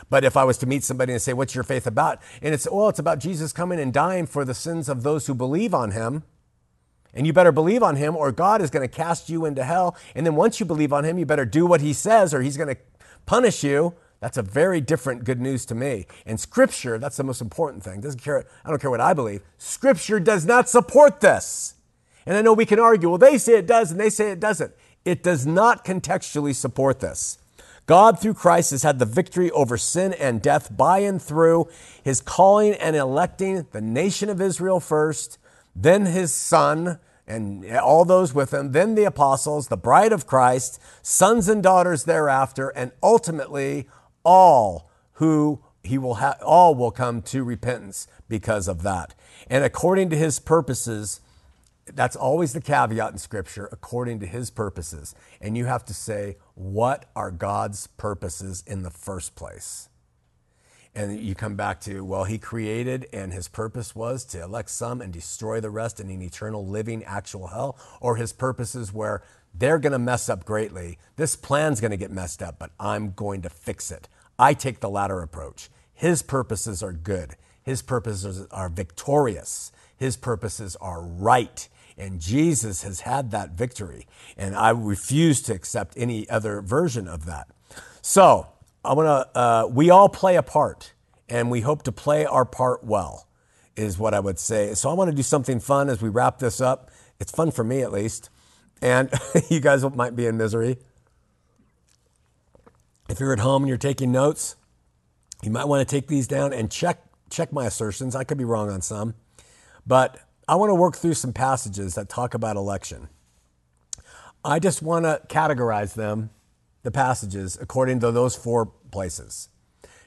But if I was to meet somebody and say, What's your faith about? And it's, Well, it's about Jesus coming and dying for the sins of those who believe on Him. And you better believe on Him, or God is going to cast you into hell. And then once you believe on Him, you better do what He says, or He's going to punish you. That's a very different good news to me. And Scripture, that's the most important thing. Doesn't care. I don't care what I believe. Scripture does not support this. And I know we can argue, well, they say it does and they say it doesn't. It does not contextually support this. God, through Christ, has had the victory over sin and death by and through his calling and electing the nation of Israel first, then his son, and all those with him, then the apostles, the bride of Christ, sons and daughters thereafter, and ultimately all who he will have, all will come to repentance because of that. And according to his purposes, that's always the caveat in Scripture, according to His purposes. And you have to say, what are God's purposes in the first place? And you come back to, well, He created, and His purpose was to elect some and destroy the rest in an eternal living actual hell, or His purposes where they're going to mess up greatly. This plan's going to get messed up, but I'm going to fix it. I take the latter approach. His purposes are good. His purposes are victorious. His purposes are right. And Jesus has had that victory. And I refuse to accept any other version of that. So I want to, uh, we all play a part and we hope to play our part well, is what I would say. So I want to do something fun as we wrap this up. It's fun for me at least. And you guys might be in misery. If you're at home and you're taking notes, you might want to take these down and check check my assertions. I could be wrong on some. But I want to work through some passages that talk about election. I just want to categorize them, the passages, according to those four places.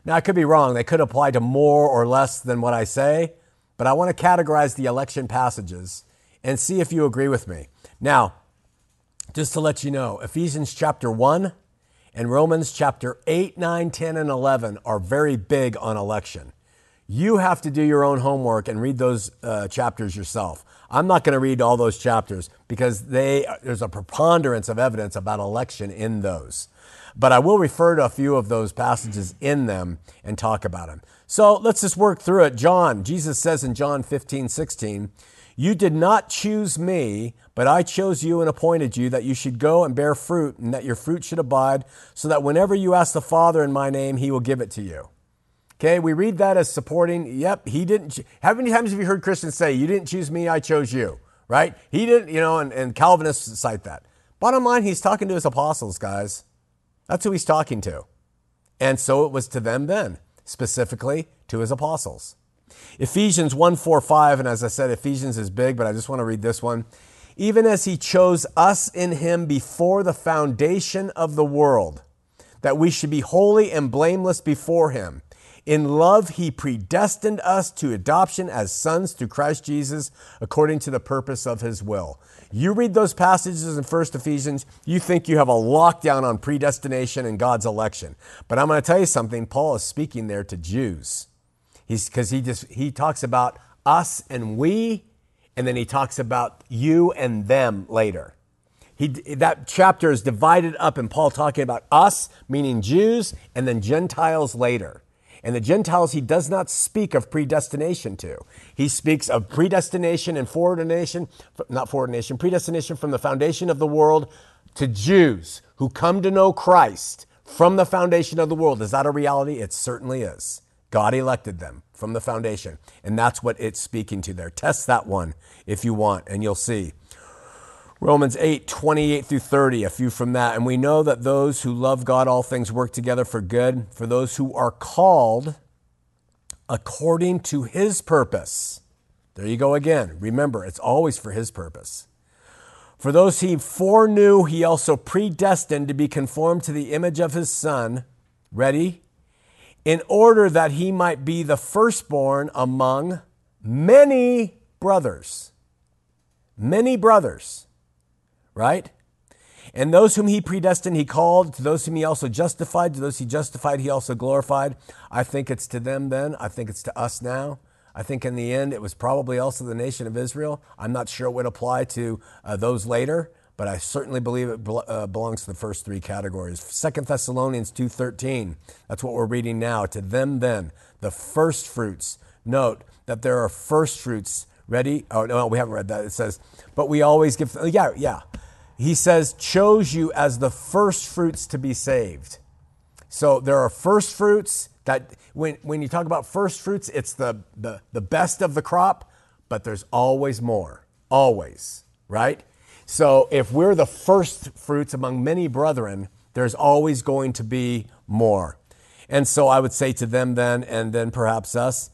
Now, I could be wrong. They could apply to more or less than what I say, but I want to categorize the election passages and see if you agree with me. Now, just to let you know, Ephesians chapter 1 and Romans chapter 8, 9, 10, and 11 are very big on election. You have to do your own homework and read those uh, chapters yourself. I'm not going to read all those chapters because they, there's a preponderance of evidence about election in those. But I will refer to a few of those passages in them and talk about them. So let's just work through it. John, Jesus says in John 15, 16, You did not choose me, but I chose you and appointed you that you should go and bear fruit and that your fruit should abide, so that whenever you ask the Father in my name, he will give it to you. Okay, we read that as supporting, yep, he didn't. How many times have you heard Christians say, You didn't choose me, I chose you, right? He didn't, you know, and, and Calvinists cite that. Bottom line, he's talking to his apostles, guys. That's who he's talking to. And so it was to them then, specifically to his apostles. Ephesians 1 4 5, and as I said, Ephesians is big, but I just want to read this one. Even as he chose us in him before the foundation of the world, that we should be holy and blameless before him. In love, he predestined us to adoption as sons through Christ Jesus according to the purpose of his will. You read those passages in 1 Ephesians, you think you have a lockdown on predestination and God's election. But I'm going to tell you something, Paul is speaking there to Jews. He's because he just he talks about us and we, and then he talks about you and them later. He, that chapter is divided up in Paul talking about us, meaning Jews, and then Gentiles later. And the Gentiles he does not speak of predestination to. He speaks of predestination and foreordination, not foreordination, predestination from the foundation of the world to Jews who come to know Christ from the foundation of the world. Is that a reality? It certainly is. God elected them from the foundation. And that's what it's speaking to there. Test that one if you want, and you'll see. Romans 8, 28 through 30, a few from that. And we know that those who love God, all things work together for good, for those who are called according to his purpose. There you go again. Remember, it's always for his purpose. For those he foreknew, he also predestined to be conformed to the image of his son. Ready? In order that he might be the firstborn among many brothers. Many brothers right? And those whom he predestined, he called. To those whom he also justified, to those he justified, he also glorified. I think it's to them then. I think it's to us now. I think in the end, it was probably also the nation of Israel. I'm not sure it would apply to uh, those later, but I certainly believe it uh, belongs to the first three categories. Second Thessalonians 2:13. That's what we're reading now. To them then, the first fruits. Note that there are first fruits. Ready? Oh no, we haven't read that. It says, but we always give. Yeah, yeah. He says, chose you as the first fruits to be saved. So there are first fruits that when, when you talk about first fruits, it's the, the, the best of the crop, but there's always more. Always, right? So if we're the first fruits among many brethren, there's always going to be more. And so I would say to them then, and then perhaps us,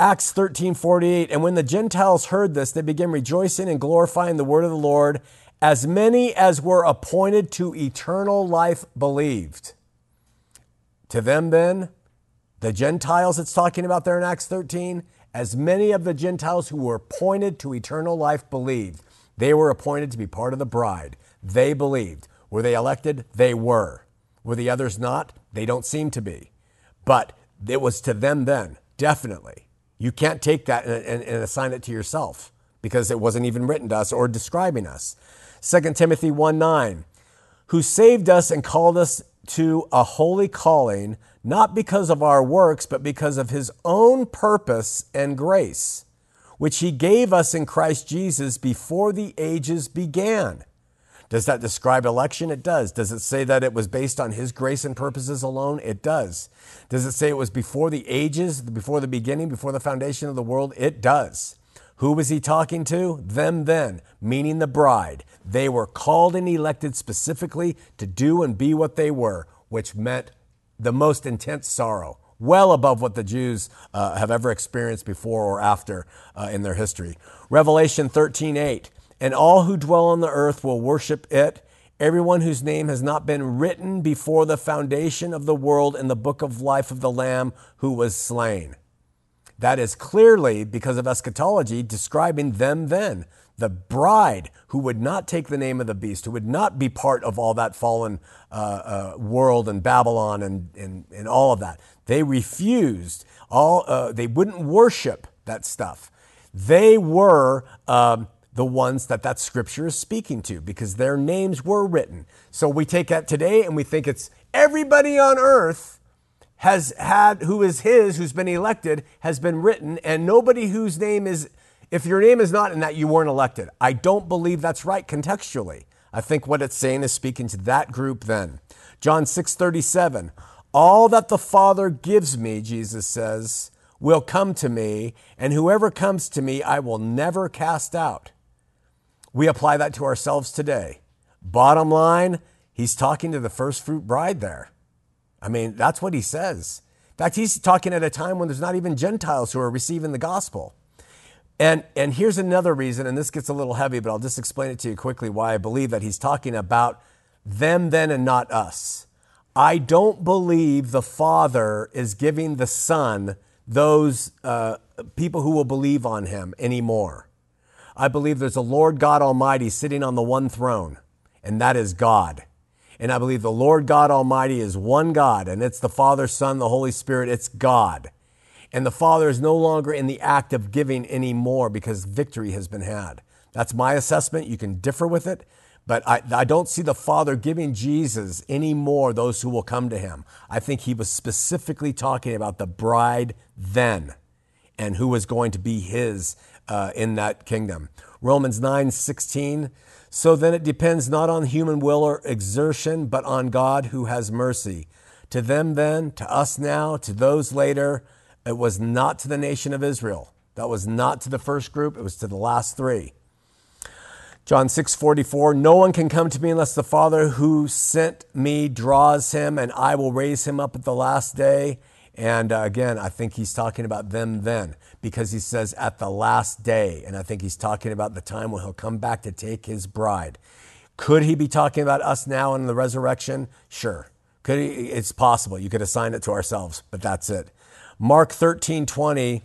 Acts 13 48, and when the Gentiles heard this, they began rejoicing and glorifying the word of the Lord as many as were appointed to eternal life believed. To them, then, the Gentiles it's talking about there in Acts 13, as many of the Gentiles who were appointed to eternal life believed. They were appointed to be part of the bride. They believed. Were they elected? They were. Were the others not? They don't seem to be. But it was to them then, definitely. You can't take that and, and, and assign it to yourself because it wasn't even written to us or describing us. 2 Timothy 1 9, who saved us and called us to a holy calling, not because of our works, but because of his own purpose and grace, which he gave us in Christ Jesus before the ages began. Does that describe election? It does. Does it say that it was based on his grace and purposes alone? It does. Does it say it was before the ages, before the beginning, before the foundation of the world? It does. Who was he talking to? Them then, meaning the bride. They were called and elected specifically to do and be what they were, which meant the most intense sorrow, well above what the Jews uh, have ever experienced before or after uh, in their history. Revelation 13 8. And all who dwell on the earth will worship it, everyone whose name has not been written before the foundation of the world in the book of life of the Lamb who was slain. That is clearly, because of eschatology, describing them then. The bride who would not take the name of the beast, who would not be part of all that fallen uh, uh, world and Babylon and, and, and all of that. They refused. All, uh, they wouldn't worship that stuff. They were um, the ones that that scripture is speaking to because their names were written. So we take that today and we think it's everybody on earth has had, who is his, who's been elected, has been written, and nobody whose name is, if your name is not in that, you weren't elected. I don't believe that's right contextually. I think what it's saying is speaking to that group then. John 6 37. All that the Father gives me, Jesus says, will come to me, and whoever comes to me, I will never cast out. We apply that to ourselves today. Bottom line, he's talking to the first fruit bride there. I mean, that's what he says. In fact, he's talking at a time when there's not even Gentiles who are receiving the gospel. And, and here's another reason, and this gets a little heavy, but I'll just explain it to you quickly why I believe that he's talking about them then and not us. I don't believe the Father is giving the Son those uh, people who will believe on him anymore. I believe there's a Lord God Almighty sitting on the one throne, and that is God. And I believe the Lord God Almighty is one God, and it's the Father, Son, the Holy Spirit. It's God. And the Father is no longer in the act of giving anymore because victory has been had. That's my assessment. You can differ with it, but I, I don't see the Father giving Jesus any more those who will come to him. I think he was specifically talking about the bride then and who was going to be his uh, in that kingdom. Romans 9 16 so then it depends not on human will or exertion, but on God who has mercy. To them then, to us now, to those later, it was not to the nation of Israel. That was not to the first group, it was to the last three. John 6 44, no one can come to me unless the Father who sent me draws him, and I will raise him up at the last day. And uh, again, I think he's talking about them then because he says at the last day. And I think he's talking about the time when he'll come back to take his bride. Could he be talking about us now in the resurrection? Sure. Could he? It's possible. You could assign it to ourselves, but that's it. Mark 13 20.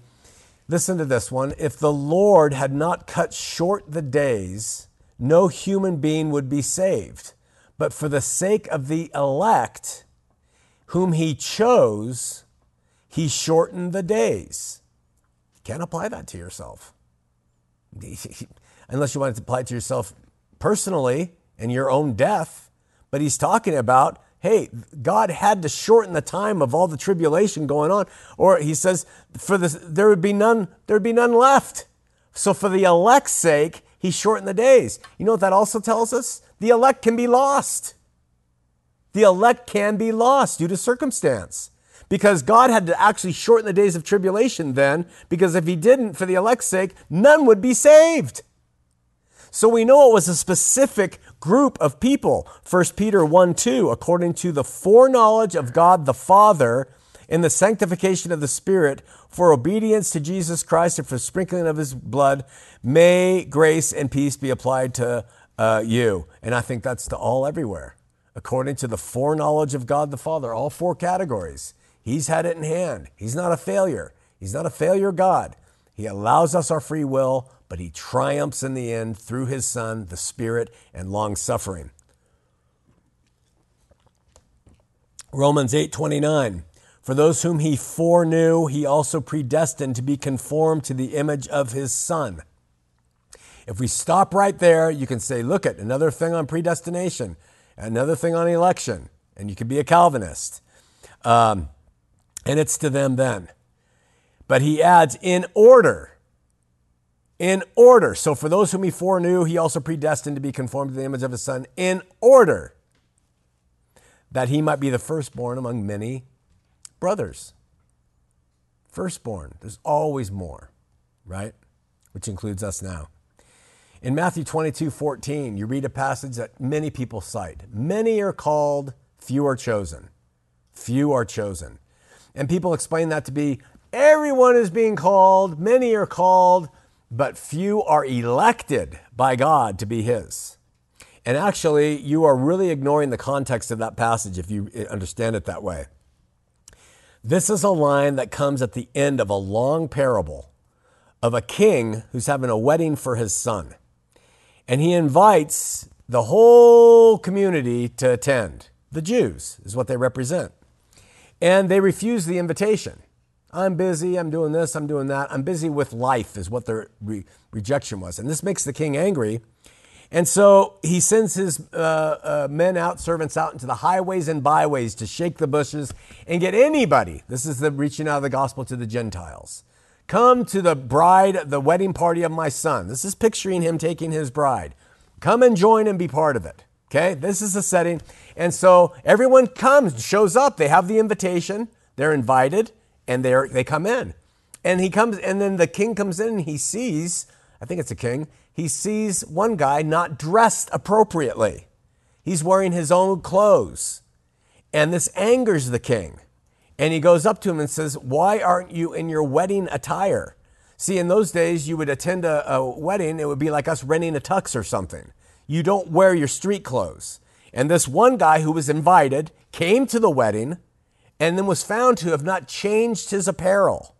Listen to this one. If the Lord had not cut short the days, no human being would be saved. but for the sake of the elect, whom he chose, he shortened the days. Can't apply that to yourself. Unless you want to apply it to yourself personally and your own death. But he's talking about, hey, God had to shorten the time of all the tribulation going on. Or he says, for this, there would be none, there would be none left. So for the elect's sake, he shortened the days. You know what that also tells us? The elect can be lost. The elect can be lost due to circumstance. Because God had to actually shorten the days of tribulation then, because if he didn't, for the elect's sake, none would be saved. So we know it was a specific group of people. 1 Peter 1 2, according to the foreknowledge of God the Father in the sanctification of the Spirit, for obedience to Jesus Christ and for sprinkling of his blood, may grace and peace be applied to uh, you. And I think that's to all everywhere. According to the foreknowledge of God the Father, all four categories. He's had it in hand. He's not a failure. He's not a failure God. He allows us our free will, but he triumphs in the end through his Son, the Spirit, and long suffering. Romans 8 29. For those whom he foreknew, he also predestined to be conformed to the image of his Son. If we stop right there, you can say, look at another thing on predestination, another thing on election, and you could be a Calvinist. Um, and it's to them then. But he adds, in order. In order. So for those whom he foreknew, he also predestined to be conformed to the image of his Son, in order that he might be the firstborn among many brothers. Firstborn. There's always more, right? Which includes us now. In Matthew 22 14, you read a passage that many people cite. Many are called, few are chosen. Few are chosen. And people explain that to be everyone is being called, many are called, but few are elected by God to be His. And actually, you are really ignoring the context of that passage if you eh, understand it that way. This is a line that comes at the end of a long parable of a king who's having a wedding for his son. And he invites the whole community to attend. The Jews is what they represent. And they refuse the invitation. I'm busy, I'm doing this, I'm doing that. I'm busy with life, is what their re- rejection was. And this makes the king angry. And so he sends his uh, uh, men out, servants out into the highways and byways to shake the bushes and get anybody. This is the reaching out of the gospel to the Gentiles. Come to the bride, the wedding party of my son. This is picturing him taking his bride. Come and join and be part of it. Okay, this is the setting. And so everyone comes, shows up. They have the invitation, they're invited, and they they come in. And he comes, and then the king comes in and he sees, I think it's a king, he sees one guy not dressed appropriately. He's wearing his own clothes. And this angers the king. And he goes up to him and says, Why aren't you in your wedding attire? See, in those days, you would attend a, a wedding, it would be like us renting a tux or something. You don't wear your street clothes. And this one guy who was invited came to the wedding and then was found to have not changed his apparel.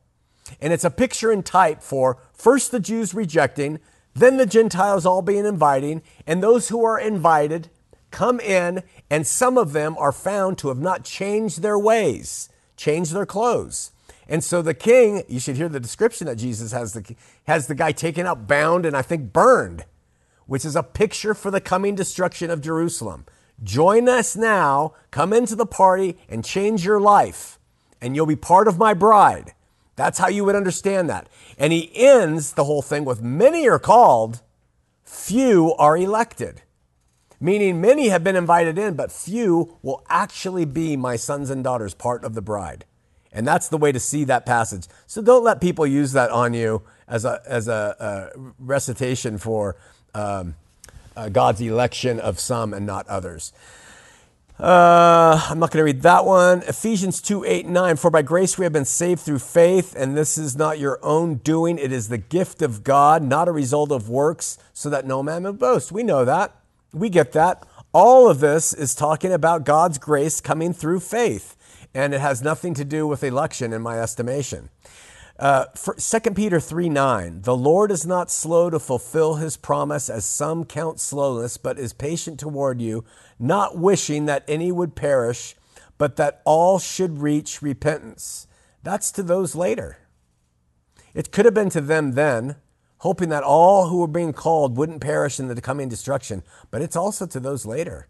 And it's a picture in type for first the Jews rejecting, then the Gentiles all being inviting, and those who are invited come in, and some of them are found to have not changed their ways, changed their clothes. And so the king, you should hear the description that Jesus has the, has the guy taken out, bound, and I think burned, which is a picture for the coming destruction of Jerusalem. Join us now, come into the party, and change your life, and you'll be part of my bride. That's how you would understand that. And he ends the whole thing with many are called, few are elected. Meaning many have been invited in, but few will actually be my sons and daughters, part of the bride. And that's the way to see that passage. So don't let people use that on you as a, as a, a recitation for um, uh, God's election of some and not others. Uh, I'm not going to read that one. Ephesians 2 8 9. For by grace we have been saved through faith, and this is not your own doing. It is the gift of God, not a result of works, so that no man may boast. We know that. We get that. All of this is talking about God's grace coming through faith and it has nothing to do with election in my estimation. Uh, 2 Peter 3 9, the Lord is not slow to fulfill his promise, as some count slowness, but is patient toward you, not wishing that any would perish, but that all should reach repentance. That's to those later. It could have been to them then, hoping that all who were being called wouldn't perish in the coming destruction, but it's also to those later.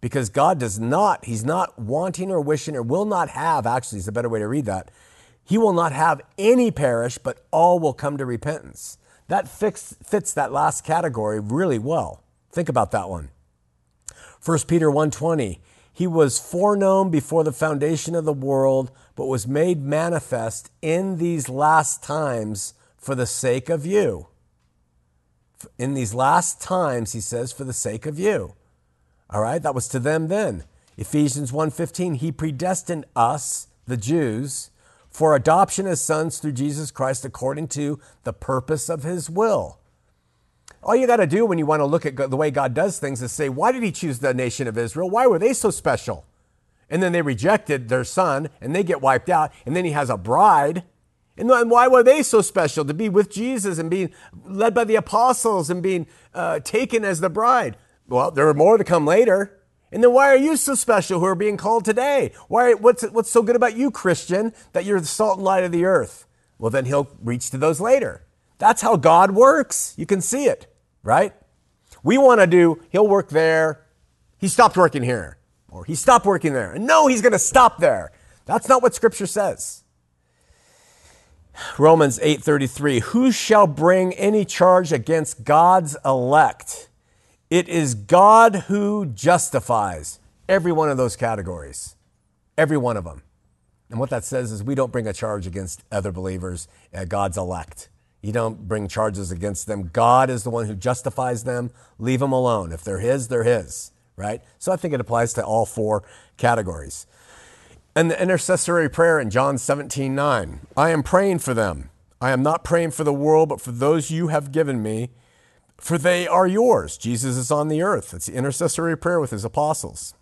Because God does not, He's not wanting or wishing or will not have, actually, is a better way to read that he will not have any perish, but all will come to repentance. That fix, fits that last category really well. Think about that one. 1 Peter 1:20 He was foreknown before the foundation of the world, but was made manifest in these last times for the sake of you. In these last times, he says, for the sake of you. All right, that was to them then. Ephesians 1:15 He predestined us, the Jews, for adoption as sons through Jesus Christ according to the purpose of his will. All you got to do when you want to look at the way God does things is say, why did he choose the nation of Israel? Why were they so special? And then they rejected their son and they get wiped out. And then he has a bride. And why were they so special to be with Jesus and being led by the apostles and being uh, taken as the bride? Well, there are more to come later. And then why are you so special who are being called today? Why, what's, what's so good about you, Christian, that you're the salt and light of the earth? Well, then he'll reach to those later. That's how God works. You can see it, right? We want to do, he'll work there. He stopped working here. Or he stopped working there. And no, he's going to stop there. That's not what scripture says. Romans 8:33 Who shall bring any charge against God's elect? It is God who justifies every one of those categories, every one of them. And what that says is we don't bring a charge against other believers, uh, God's elect. You don't bring charges against them. God is the one who justifies them. Leave them alone. If they're His, they're His, right? So I think it applies to all four categories. And the intercessory prayer in John 17 9 I am praying for them. I am not praying for the world, but for those you have given me for they are yours. Jesus is on the earth. It's the intercessory prayer with his apostles.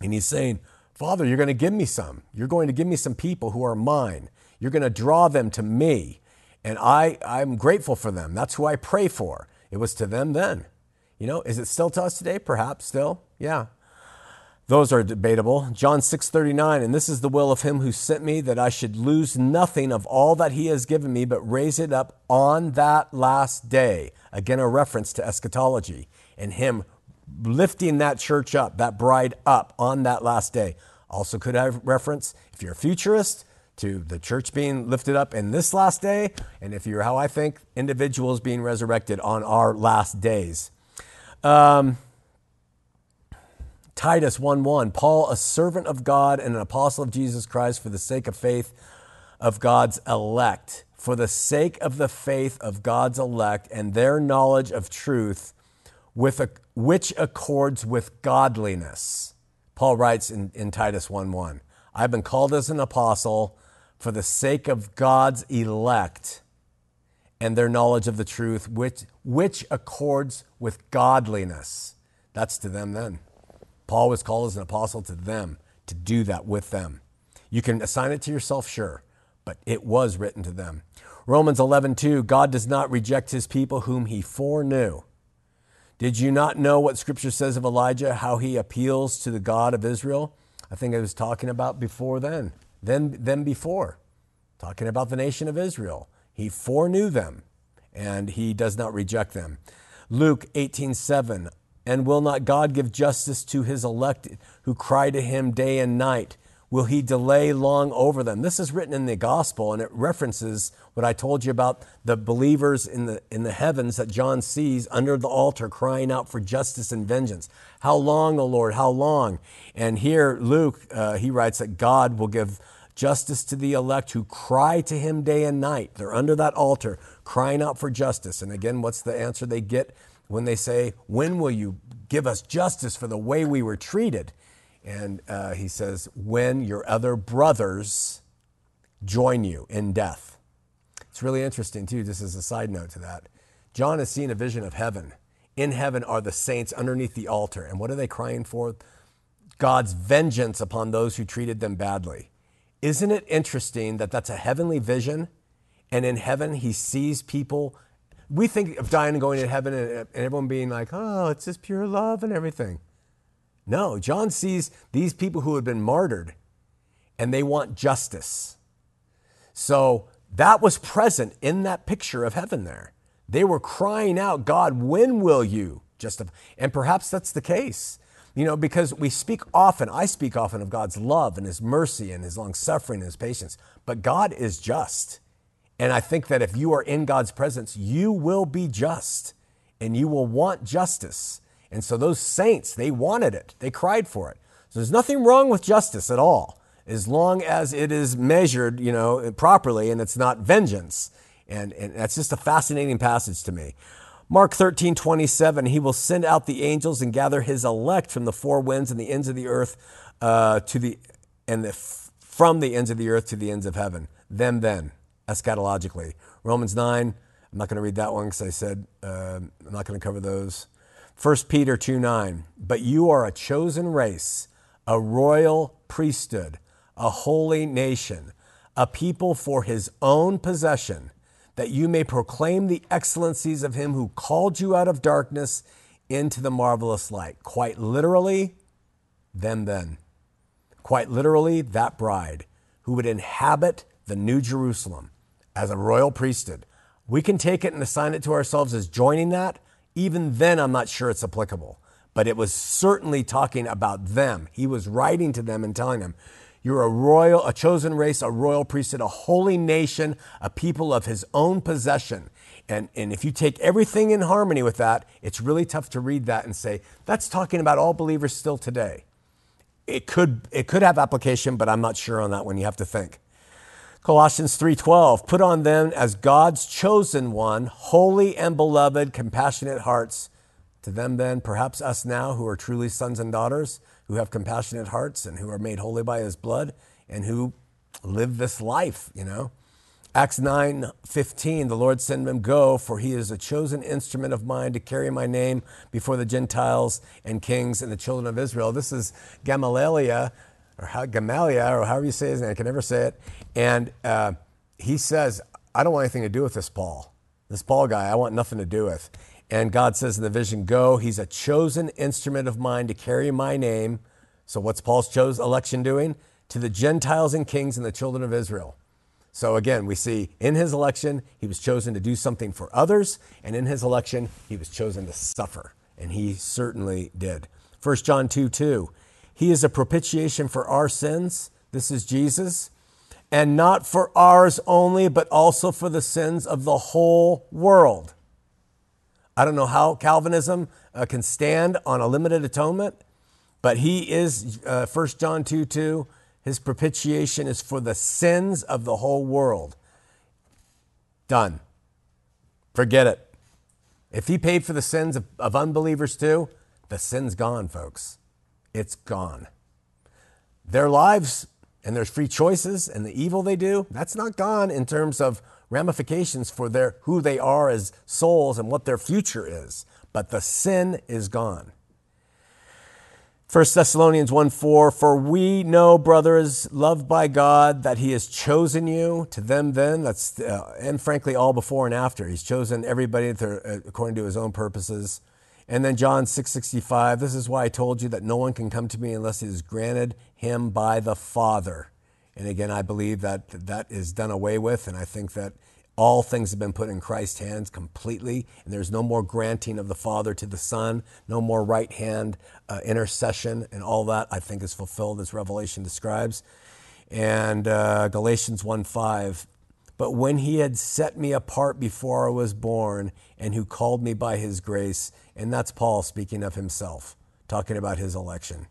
And he's saying, Father, you're going to give me some. You're going to give me some people who are mine. You're going to draw them to me. And I, I'm grateful for them. That's who I pray for. It was to them then. You know, is it still to us today? Perhaps still. Yeah. Those are debatable. John 6:39, and this is the will of him who sent me that I should lose nothing of all that he has given me, but raise it up on that last day. Again, a reference to eschatology and him lifting that church up, that bride up on that last day. Also could have reference, if you're a futurist, to the church being lifted up in this last day, and if you're how I think, individuals being resurrected on our last days. Um, Titus 1:1 Paul a servant of God and an apostle of Jesus Christ for the sake of faith of God's elect for the sake of the faith of God's elect and their knowledge of truth with a, which accords with godliness. Paul writes in, in Titus 1:1 I've been called as an apostle for the sake of God's elect and their knowledge of the truth which which accords with godliness. That's to them then Paul was called as an apostle to them to do that with them. You can assign it to yourself, sure, but it was written to them. Romans 11:2 God does not reject his people whom he foreknew. Did you not know what scripture says of Elijah how he appeals to the God of Israel? I think I was talking about before then. Then then before. Talking about the nation of Israel. He foreknew them and he does not reject them. Luke 18:7 and will not God give justice to his elect who cry to him day and night? Will he delay long over them? This is written in the gospel and it references what I told you about the believers in the, in the heavens that John sees under the altar crying out for justice and vengeance. How long, O Lord? How long? And here, Luke, uh, he writes that God will give justice to the elect who cry to him day and night. They're under that altar crying out for justice. And again, what's the answer they get? When they say, When will you give us justice for the way we were treated? And uh, he says, When your other brothers join you in death. It's really interesting, too, just as a side note to that. John has seen a vision of heaven. In heaven are the saints underneath the altar. And what are they crying for? God's vengeance upon those who treated them badly. Isn't it interesting that that's a heavenly vision And in heaven, he sees people. We think of dying and going to heaven and, and everyone being like, oh, it's just pure love and everything. No, John sees these people who have been martyred and they want justice. So that was present in that picture of heaven there. They were crying out, God, when will you justify? And perhaps that's the case. You know, because we speak often, I speak often of God's love and His mercy and His long suffering and His patience, but God is just. And I think that if you are in God's presence, you will be just and you will want justice. And so those saints, they wanted it, they cried for it. So there's nothing wrong with justice at all, as long as it is measured, you know, properly and it's not vengeance. And, and that's just a fascinating passage to me. Mark 13, 27, he will send out the angels and gather his elect from the four winds and the ends of the earth uh, to the, and the, from the ends of the earth to the ends of heaven. Them then, eschatologically. Romans 9, I'm not going to read that one because I said uh, I'm not going to cover those. 1 Peter 2, 9, but you are a chosen race, a royal priesthood, a holy nation, a people for his own possession that you may proclaim the excellencies of him who called you out of darkness into the marvelous light. Quite literally, them then. Quite literally, that bride who would inhabit the New Jerusalem as a royal priesthood. We can take it and assign it to ourselves as joining that. Even then, I'm not sure it's applicable. But it was certainly talking about them. He was writing to them and telling them, you're a royal, a chosen race, a royal priesthood, a holy nation, a people of his own possession. And, and if you take everything in harmony with that, it's really tough to read that and say, that's talking about all believers still today. It could, it could have application, but I'm not sure on that one. You have to think. Colossians 3:12 Put on them as God's chosen one, holy and beloved, compassionate hearts. To them then, perhaps us now who are truly sons and daughters, who have compassionate hearts and who are made holy by his blood and who live this life, you know. Acts 9:15 the Lord sent him, Go, for he is a chosen instrument of mine to carry my name before the Gentiles and kings and the children of Israel. This is Gamaliel, or how, Gamaliel, or however you say his name, I can never say it. And uh, he says, I don't want anything to do with this Paul. This Paul guy, I want nothing to do with. And God says in the vision, Go, he's a chosen instrument of mine to carry my name. So, what's Paul's chose election doing? To the Gentiles and kings and the children of Israel. So, again, we see in his election, he was chosen to do something for others, and in his election, he was chosen to suffer. And he certainly did. 1 John 2 2. He is a propitiation for our sins. This is Jesus. And not for ours only, but also for the sins of the whole world. I don't know how Calvinism uh, can stand on a limited atonement, but he is, uh, 1 John 2 2, his propitiation is for the sins of the whole world. Done. Forget it. If he paid for the sins of, of unbelievers too, the sin's gone, folks. It's gone. Their lives and their free choices and the evil they do, that's not gone in terms of ramifications for their who they are as souls and what their future is. But the sin is gone. 1 Thessalonians 1 4, for we know, brothers, loved by God, that He has chosen you. To them, then, that's, uh, and frankly, all before and after. He's chosen everybody uh, according to His own purposes. And then John 6:65, this is why I told you that no one can come to me unless it is granted him by the Father. And again, I believe that that is done away with. And I think that all things have been put in Christ's hands completely. And there's no more granting of the Father to the Son, no more right hand uh, intercession. And all that I think is fulfilled as Revelation describes. And uh, Galatians 1 5. But when he had set me apart before I was born, and who called me by his grace, and that's Paul speaking of himself, talking about his election.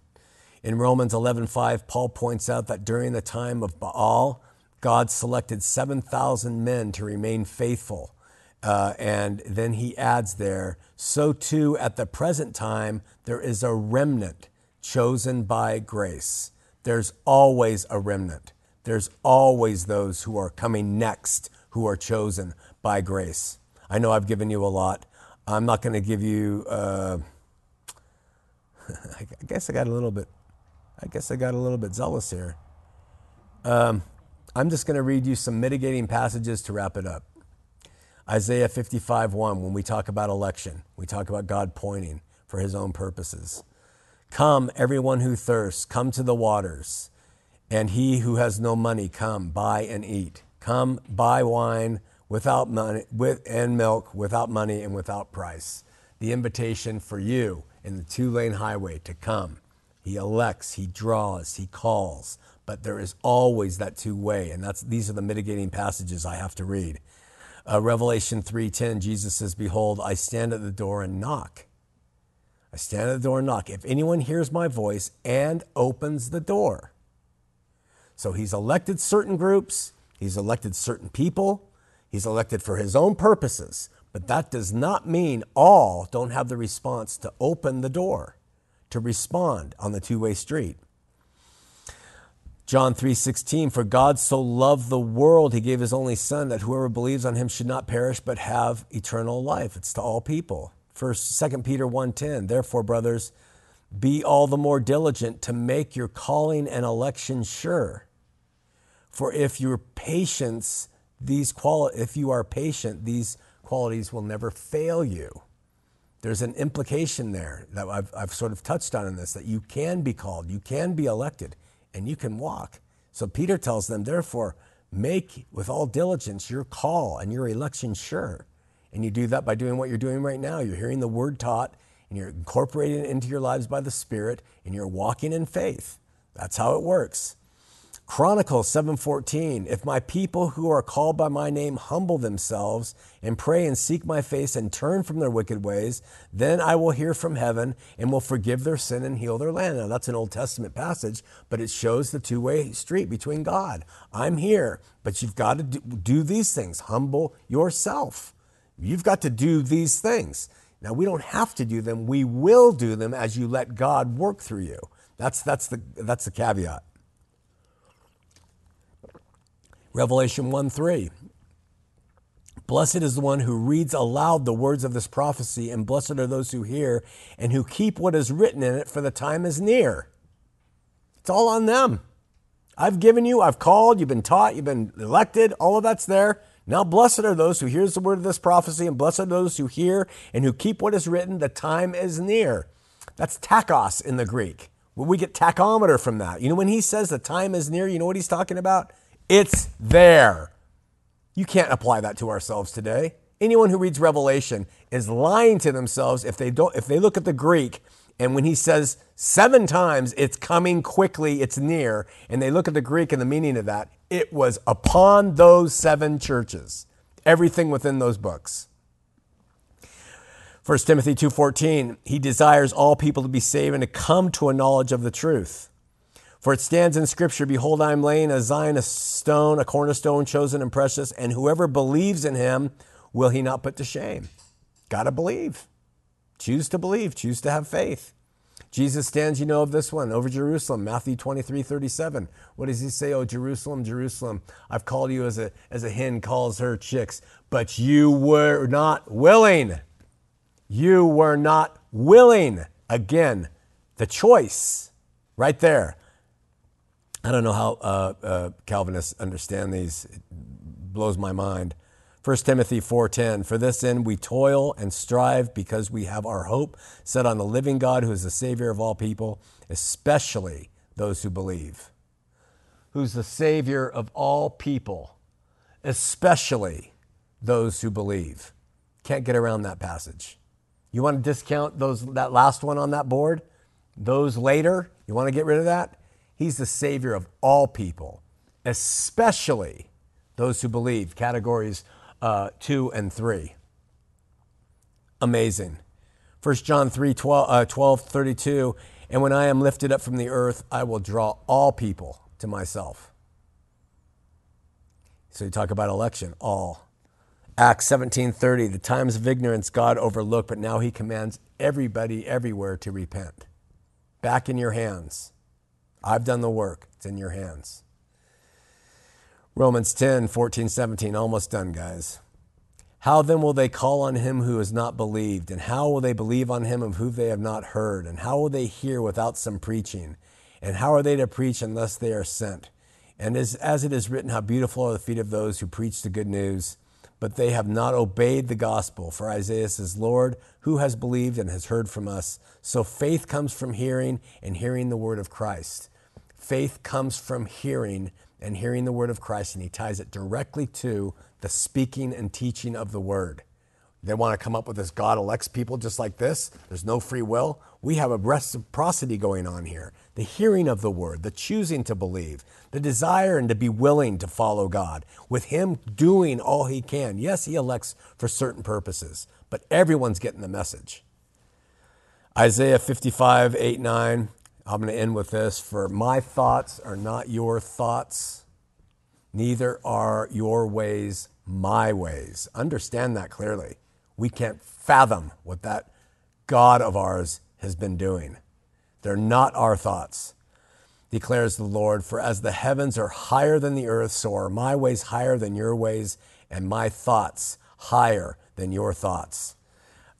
In Romans 11:5, Paul points out that during the time of Baal, God selected 7,000 men to remain faithful. Uh, and then he adds there, so too at the present time, there is a remnant chosen by grace. There's always a remnant. There's always those who are coming next who are chosen by grace. I know I've given you a lot. I'm not going to give you, uh, I guess I got a little bit I guess I got a little bit zealous here. Um, I'm just going to read you some mitigating passages to wrap it up. Isaiah 55 1, when we talk about election, we talk about God pointing for his own purposes. Come, everyone who thirsts, come to the waters, and he who has no money, come, buy and eat. Come, buy wine without money with, and milk without money and without price. The invitation for you in the two lane highway to come. He elects, he draws, he calls, but there is always that two way, and that's these are the mitigating passages I have to read. Uh, Revelation 3:10, Jesus says, "Behold, I stand at the door and knock. I stand at the door and knock. If anyone hears my voice and opens the door." So he's elected certain groups, he's elected certain people, he's elected for his own purposes, but that does not mean all don't have the response to open the door, to respond on the two-way street. John 3:16 For God so loved the world he gave his only son that whoever believes on him should not perish but have eternal life. It's to all people. First 2 Peter 1:10 Therefore brothers be all the more diligent to make your calling and election sure. For if your patience these quali- if you are patient these qualities will never fail you. There's an implication there that I've, I've sort of touched on in this that you can be called, you can be elected and you can walk. So Peter tells them, therefore, make with all diligence your call and your election sure. And you do that by doing what you're doing right now. You're hearing the word taught and you're incorporating it into your lives by the Spirit and you're walking in faith. That's how it works. Chronicles 7:14 If my people who are called by my name humble themselves and pray and seek my face and turn from their wicked ways then I will hear from heaven and will forgive their sin and heal their land. Now that's an Old Testament passage but it shows the two-way street between God. I'm here but you've got to do these things. Humble yourself. You've got to do these things. Now we don't have to do them. We will do them as you let God work through you. That's that's the that's the caveat. Revelation 1 3. Blessed is the one who reads aloud the words of this prophecy, and blessed are those who hear and who keep what is written in it, for the time is near. It's all on them. I've given you, I've called, you've been taught, you've been elected, all of that's there. Now, blessed are those who hears the word of this prophecy, and blessed are those who hear and who keep what is written. The time is near. That's tachos in the Greek. We get tachometer from that. You know, when he says the time is near, you know what he's talking about? It's there. You can't apply that to ourselves today. Anyone who reads Revelation is lying to themselves if they don't if they look at the Greek and when he says seven times it's coming quickly, it's near, and they look at the Greek and the meaning of that, it was upon those seven churches. Everything within those books. 1 Timothy 2:14 He desires all people to be saved and to come to a knowledge of the truth. For it stands in Scripture Behold, I am laying a Zion, a stone, a cornerstone, chosen and precious, and whoever believes in him will he not put to shame. Got to believe. Choose to believe, choose to have faith. Jesus stands, you know, of this one over Jerusalem, Matthew 23, 37. What does he say? Oh, Jerusalem, Jerusalem, I've called you as a, as a hen calls her chicks, but you were not willing. You were not willing. Again, the choice right there. I don't know how uh, uh, Calvinists understand these. It blows my mind. 1 Timothy 4:10 For this end we toil and strive because we have our hope set on the living God who is the savior of all people especially those who believe. Who's the savior of all people especially those who believe. Can't get around that passage. You want to discount those that last one on that board? Those later? You want to get rid of that? He's the Savior of all people, especially those who believe. Categories uh, two and three. Amazing. 1 John 3 12, uh, 12, 32. And when I am lifted up from the earth, I will draw all people to myself. So you talk about election, all. Acts 17:30, the times of ignorance God overlooked, but now he commands everybody everywhere to repent. Back in your hands. I've done the work, it's in your hands. Romans 10, 14, 17, almost done, guys. How then will they call on him who has not believed? And how will they believe on him of whom they have not heard? And how will they hear without some preaching? And how are they to preach unless they are sent? And as, as it is written, how beautiful are the feet of those who preach the good news, but they have not obeyed the gospel. For Isaiah says, Lord, who has believed and has heard from us? So faith comes from hearing, and hearing the word of Christ. Faith comes from hearing and hearing the word of Christ, and he ties it directly to the speaking and teaching of the word. They want to come up with this God elects people just like this. There's no free will. We have a reciprocity going on here. The hearing of the word, the choosing to believe, the desire and to be willing to follow God, with Him doing all He can. Yes, He elects for certain purposes, but everyone's getting the message. Isaiah 55, 8, 9. I'm going to end with this. For my thoughts are not your thoughts, neither are your ways my ways. Understand that clearly. We can't fathom what that God of ours has been doing. They're not our thoughts, declares the Lord. For as the heavens are higher than the earth, so are my ways higher than your ways, and my thoughts higher than your thoughts.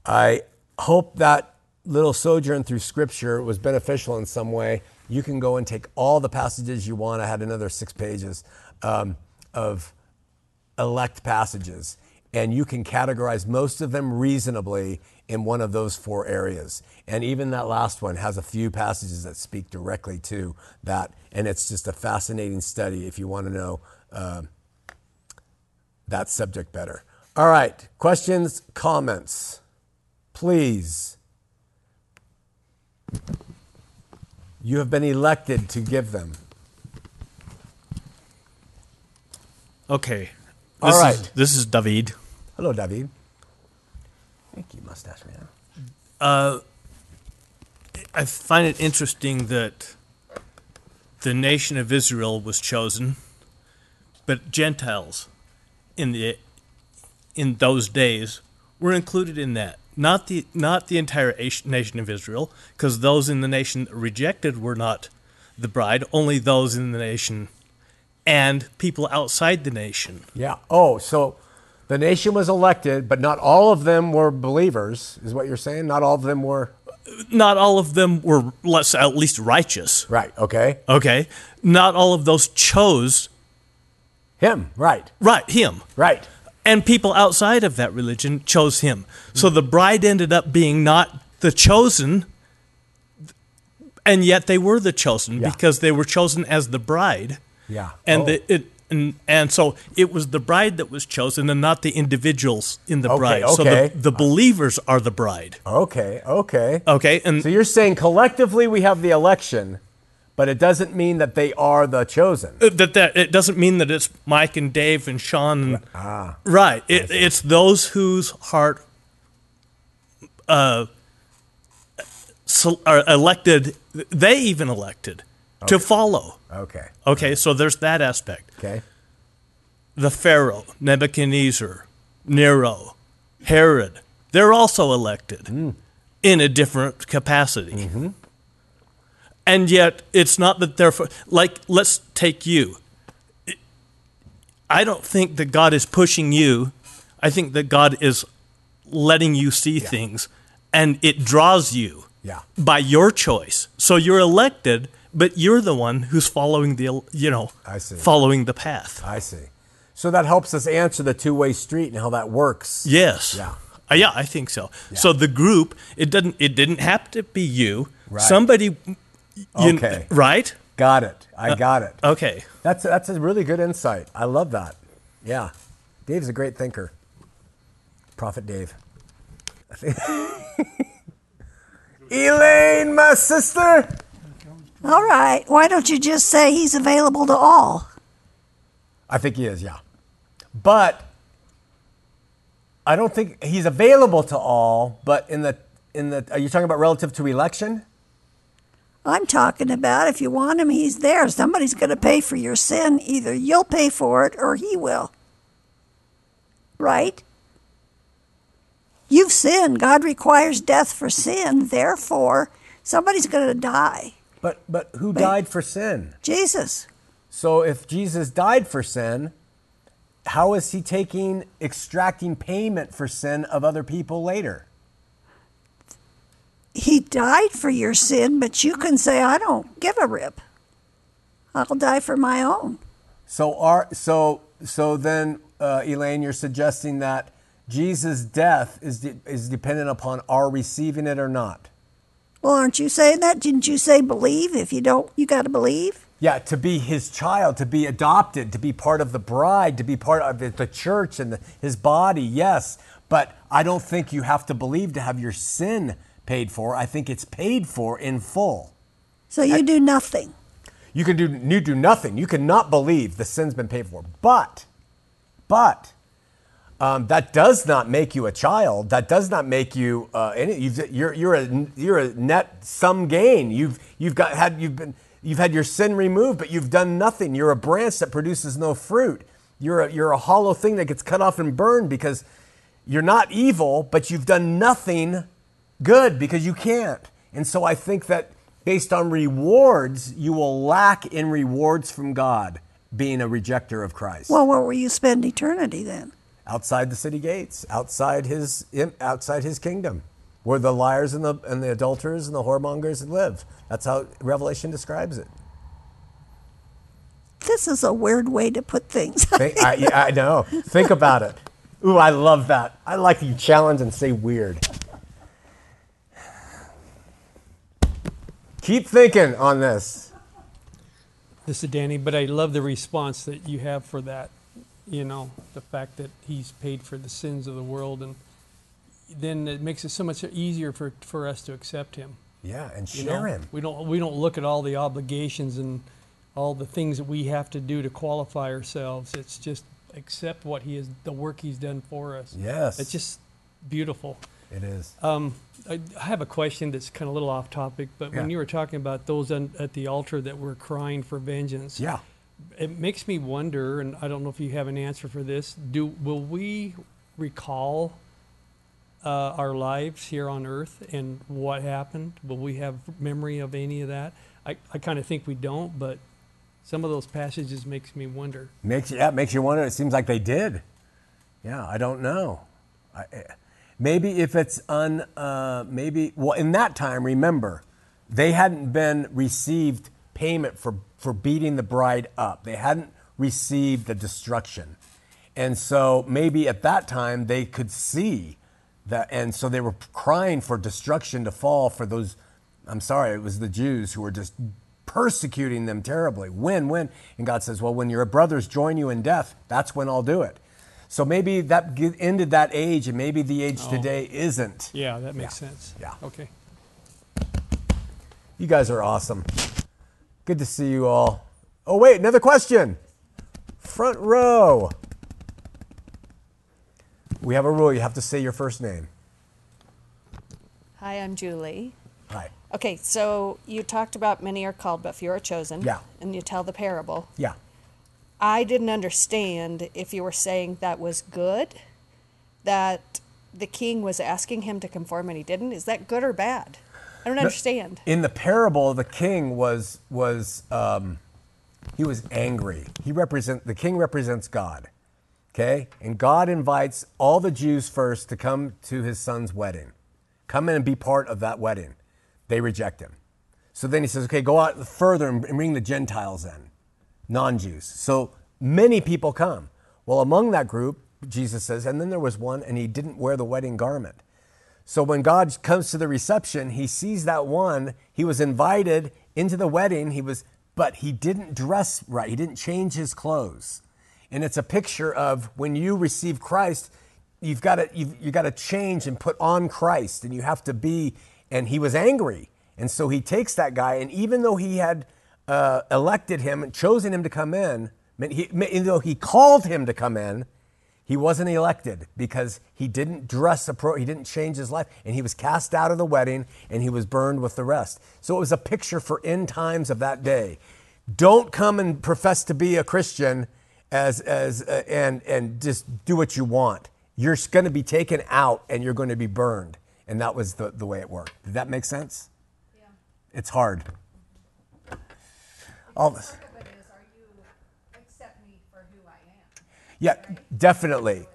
I hope that little sojourn through Scripture was beneficial in some way. You can go and take all the passages you want. I had another six pages um, of elect passages, and you can categorize most of them reasonably in one of those four areas. And even that last one has a few passages that speak directly to that. And it's just a fascinating study if you want to know uh, that subject better. All right, questions, comments, please. You have been elected to give them. Okay. All This right. Is, this is David. Hello, David. Thank you, mustache man. Uh, I find it interesting that the nation of Israel was chosen, but Gentiles in the in those days were included in that. Not the not the entire nation of Israel, because those in the nation that rejected were not the bride. Only those in the nation and people outside the nation. Yeah. Oh, so the nation was elected, but not all of them were believers, is what you're saying? Not all of them were. Not all of them were less at least righteous. Right. Okay. Okay. Not all of those chose Him. Right. right him. Right. And people outside of that religion chose him. So the bride ended up being not the chosen and yet they were the chosen Yeah. because they were chosen as the bride. Yeah. And Oh. the, it and, and so it was the bride that was chosen and not the individuals in the Okay, bride. So okay. the, the believers are the bride. Okay. Okay. Okay? And So you're saying collectively we have the election, but it doesn't mean that they are the chosen. that that it doesn't mean that it's Mike and Dave and Sean and Ah. right. It, it's those whose heart uh, so, are elected. They even elected to follow. Okay. Okay, so there's that aspect. Okay. The Pharaoh, Nebuchadnezzar, Nero, Herod. They're also elected in a different capacity. And yet, it's not that they're for, like. Let's take you. I don't think that God is pushing you. I think that God is letting you see things, and it draws you Yeah. by your choice. So you're elected, but you're the one who's following the you know I see. following the path. I see. So that helps us answer the two-way street and how that works. Yes. Yeah. Uh, yeah, I think so. So the group, it doesn't it didn't have to be you. Right. Somebody you, Okay. right? Got it. I uh, got it. Okay. That's that's a really good insight. I love that. Yeah, Dave's a great thinker. Prophet Dave. Elaine, my sister. All right. Why don't you just say he's available to all? I think he is. Yeah, but I don't think he's available to all. But in the in the, are you talking about relative to election? I'm talking about if you want him, he's there. Somebody's going to pay for your sin. Either you'll pay for it or he will. Right? You've sinned. God requires death for sin. Therefore, somebody's going to die. But but who died for sin? Jesus. So if Jesus died for sin, how is he taking extracting payment for sin of other people later? He died for your sin, but you can say, I don't give a rip. I'll die for my own. So are so so then, uh, Elaine, you're suggesting that Jesus' death is de- is dependent upon our receiving it or not. Well, aren't you saying that? Didn't you say believe? If you don't, you got to believe. Yeah, to be his child, to be adopted, to be part of the bride, to be part of the, church and the, his body, yes. But I don't think you have to believe to have your sin paid for. I think it's paid for in full. So you do nothing. You can do you do nothing. You cannot believe the sin's been paid for. But, but um, that does not make you a child. That does not make you uh, any. You've, you're you're a you're a net sum gain. You've you've got had you've been you've had your sin removed, but you've done nothing. You're a branch that produces no fruit. You're a, you're a hollow thing that gets cut off and burned because you're not evil, but you've done nothing good because you can't. And so I think that based on rewards, you will lack in rewards from God being a rejecter of Christ. Well, where will you spend eternity then? outside the city gates, outside his outside his kingdom, where the liars and the and the adulterers and the whoremongers live. That's how Revelation describes it. This is a weird way to put things. Think, I, I know. Think about it. Ooh, I love that. I like you challenge and say weird. Keep thinking on this. This is Danny, but I love the response that you have for that. You know, the fact that he's paid for the sins of the world, and then it makes it so much easier for, for us to accept him. Yeah, and You share know, him. we don't we don't look at all the obligations and all the things that we have to do to qualify ourselves. It's just accept what he is, the work he's done for us. Yes. it's just beautiful. It is. Um, I I have a question that's kind of a little off topic, but when Yeah. you were talking about those on, at the altar that were crying for vengeance, Yeah. it makes me wonder, and I don't know if you have an answer for this. Do will we recall uh, our lives here on Earth and what happened? Will we have memory of any of that? I, I kind of think we don't, but some of those passages makes me wonder. Makes yeah, it makes you wonder. It seems like they did. Yeah, I don't know. I, eh, maybe if it's un, uh, maybe well, in that time, remember, they hadn't been received payment for for beating the bride up. They hadn't received the destruction, and so maybe at that time they could see that, and so they were crying for destruction to fall for those. I'm sorry, it was the Jews who were just persecuting them terribly. When, when? And God says, well, when your brothers join you in death, that's when I'll do it. So maybe that ended that age, and maybe the age oh. today isn't. Yeah, that makes Yeah. sense. Yeah. Okay. You guys are awesome. Good to see you all. Oh, wait, another question. Front row. We have a rule. You have to say your first name. Hi, I'm Julie. Hi. Okay, so you talked about many are called, but few are chosen. Yeah. And you tell the parable. Yeah. I didn't understand if you were saying that was good, that the king was asking him to conform and he didn't. Is that good or bad? I don't understand. In the parable, the king was was um, he was angry. He represent the king represents God. Okay, and God invites all the Jews first to come to his son's wedding, come in and be part of that wedding. They reject him. So then he says, okay, go out further and bring the Gentiles in, non-Jews. So many people come. Well, among that group, Jesus says, and then there was one, and he didn't wear the wedding garment. So when God comes to the reception, he sees that one. He was invited into the wedding. He was, but he didn't dress right. He didn't change his clothes. And it's a picture of when you receive Christ, you've got to you've, you got to change and put on Christ, and you have to be. And he was angry, and so he takes that guy, and even though he had uh, elected him and chosen him to come in, he, even though he called him to come in, he wasn't elected because he didn't dress appro- he didn't change his life and he was cast out of the wedding and he was burned with the rest. So it was a picture for end times of that day. Don't come and profess to be a christian as as uh, and and just do what you want. You're going to be taken out and you're going to be burned. And that was the, the way it worked. Did that make sense? Yeah. It's hard all this Yeah, definitely.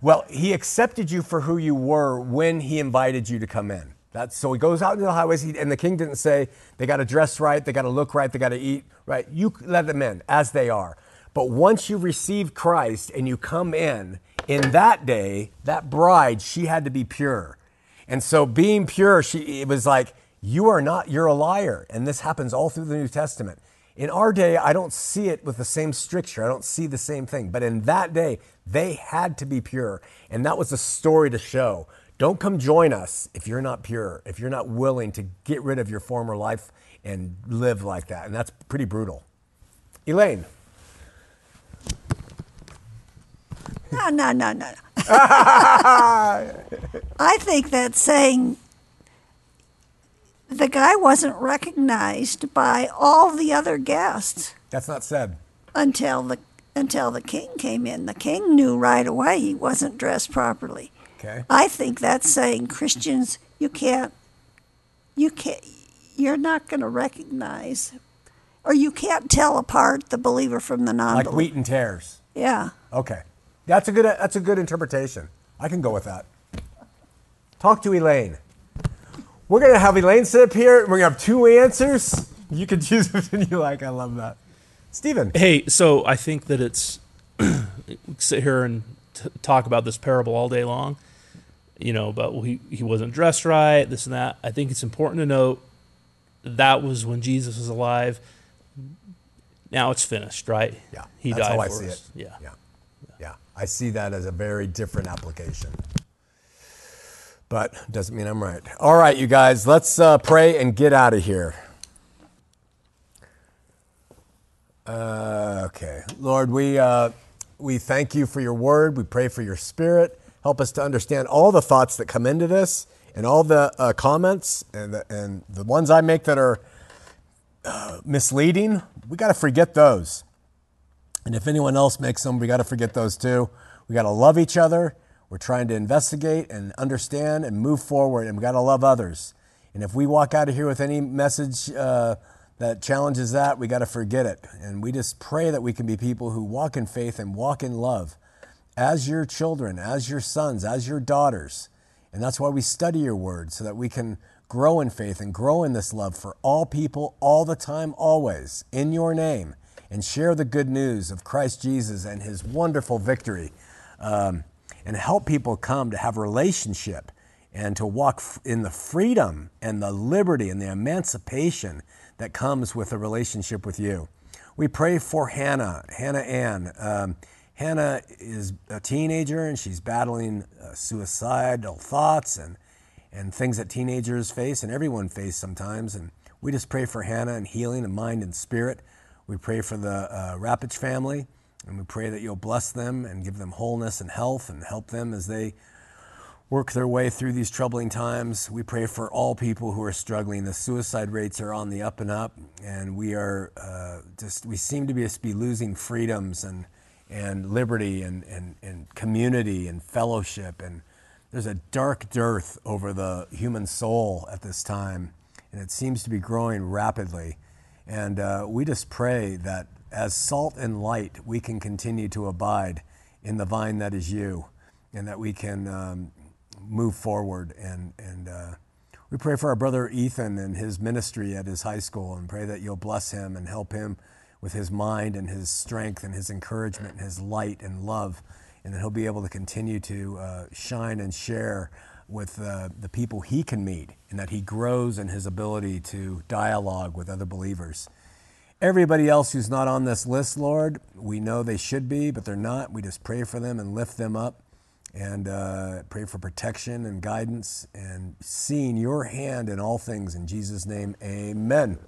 Well, he accepted you for who you were when he invited you to come in. That's so he goes out into the highways, he, and the king didn't say they got to dress right, they got to look right, they got to eat right. You let them in as they are. But once you receive Christ and you come in, in that day, that bride, she had to be pure. And so being pure, she it was like, you are not, you're a liar. And this happens all through the New Testament. In our day, I don't see it with the same stricture. I don't see the same thing. But in that day, they had to be pure. And that was a story to show. Don't come join us if you're not pure, if you're not willing to get rid of your former life and live like that. And that's pretty brutal. Elaine. No, no, no, no. I think that's saying the guy wasn't recognized by all the other guests That's not said. until the until the king came in. The king knew right away he wasn't dressed properly. Okay. I think that's saying Christians you can't you can't you're not going to recognize or you can't tell apart the believer from the non-believer. Like wheat and tares. Yeah. Okay. That's a good that's a good interpretation. I can go with that. Talk to Elaine. We're gonna have Elaine sit up here. We're gonna have two answers. You can choose which one you like. I love that. Stephen. Hey, so I think that it's sit here and t- talk about this parable all day long. You know, about well, he he wasn't dressed right, this and that. I think it's important to note that was when Jesus was alive. Now it's finished, right? Yeah. he that's died how I see us. it. Yeah. Yeah. Yeah. I see that as a very different application. But doesn't mean I'm right. All right, you guys, let's uh, pray and get out of here. Uh, okay, Lord, we uh, we thank you for your word. We pray for your spirit. Help us to understand all the thoughts that come into this, and all the uh, comments, and the, and the ones I make that are uh, misleading. We got to forget those. And if anyone else makes them, we got to forget those too. We got to love each other. We're trying to investigate and understand and move forward, and we got to love others. And if we walk out of here with any message uh, that challenges that, we got to forget it. And we just pray that we can be people who walk in faith and walk in love as your children, as your sons, as your daughters. And that's why we study your word, so that we can grow in faith and grow in this love for all people, all the time, always, in your name, and share the good news of Christ Jesus and his wonderful victory. Um, and help people come to have a relationship and to walk in the freedom and the liberty and the emancipation that comes with a relationship with you. We pray for Hannah, Hannah Ann. Um, Hannah is a teenager and she's battling uh, suicidal thoughts and, and things that teenagers face and everyone face sometimes. And we just pray for Hannah and healing of mind and spirit. We pray for the uh, family and we pray that you'll bless them and give them wholeness and health and help them as they work their way through these troubling times. We pray for all people who are struggling. The suicide rates are on the up and up, and we are uh, just, we seem to be, be losing freedoms and, and liberty and, and, and community and fellowship. And there's a dark dearth over the human soul at this time, and it seems to be growing rapidly. And uh, we just pray that as salt and light, we can continue to abide in the vine that is you, and that we can um, move forward. And, and uh, we pray for our brother Ethan and his ministry at his high school, and pray that you'll bless him and help him with his mind and his strength and his encouragement and his light and love, and that he'll be able to continue to uh, shine and share with uh, the people he can meet, and that he grows in his ability to dialogue with other believers. Everybody else who's not on this list, Lord, we know they should be, but they're not. We just pray for them and lift them up and uh, pray for protection and guidance and seeing your hand in all things. In Jesus' name, amen.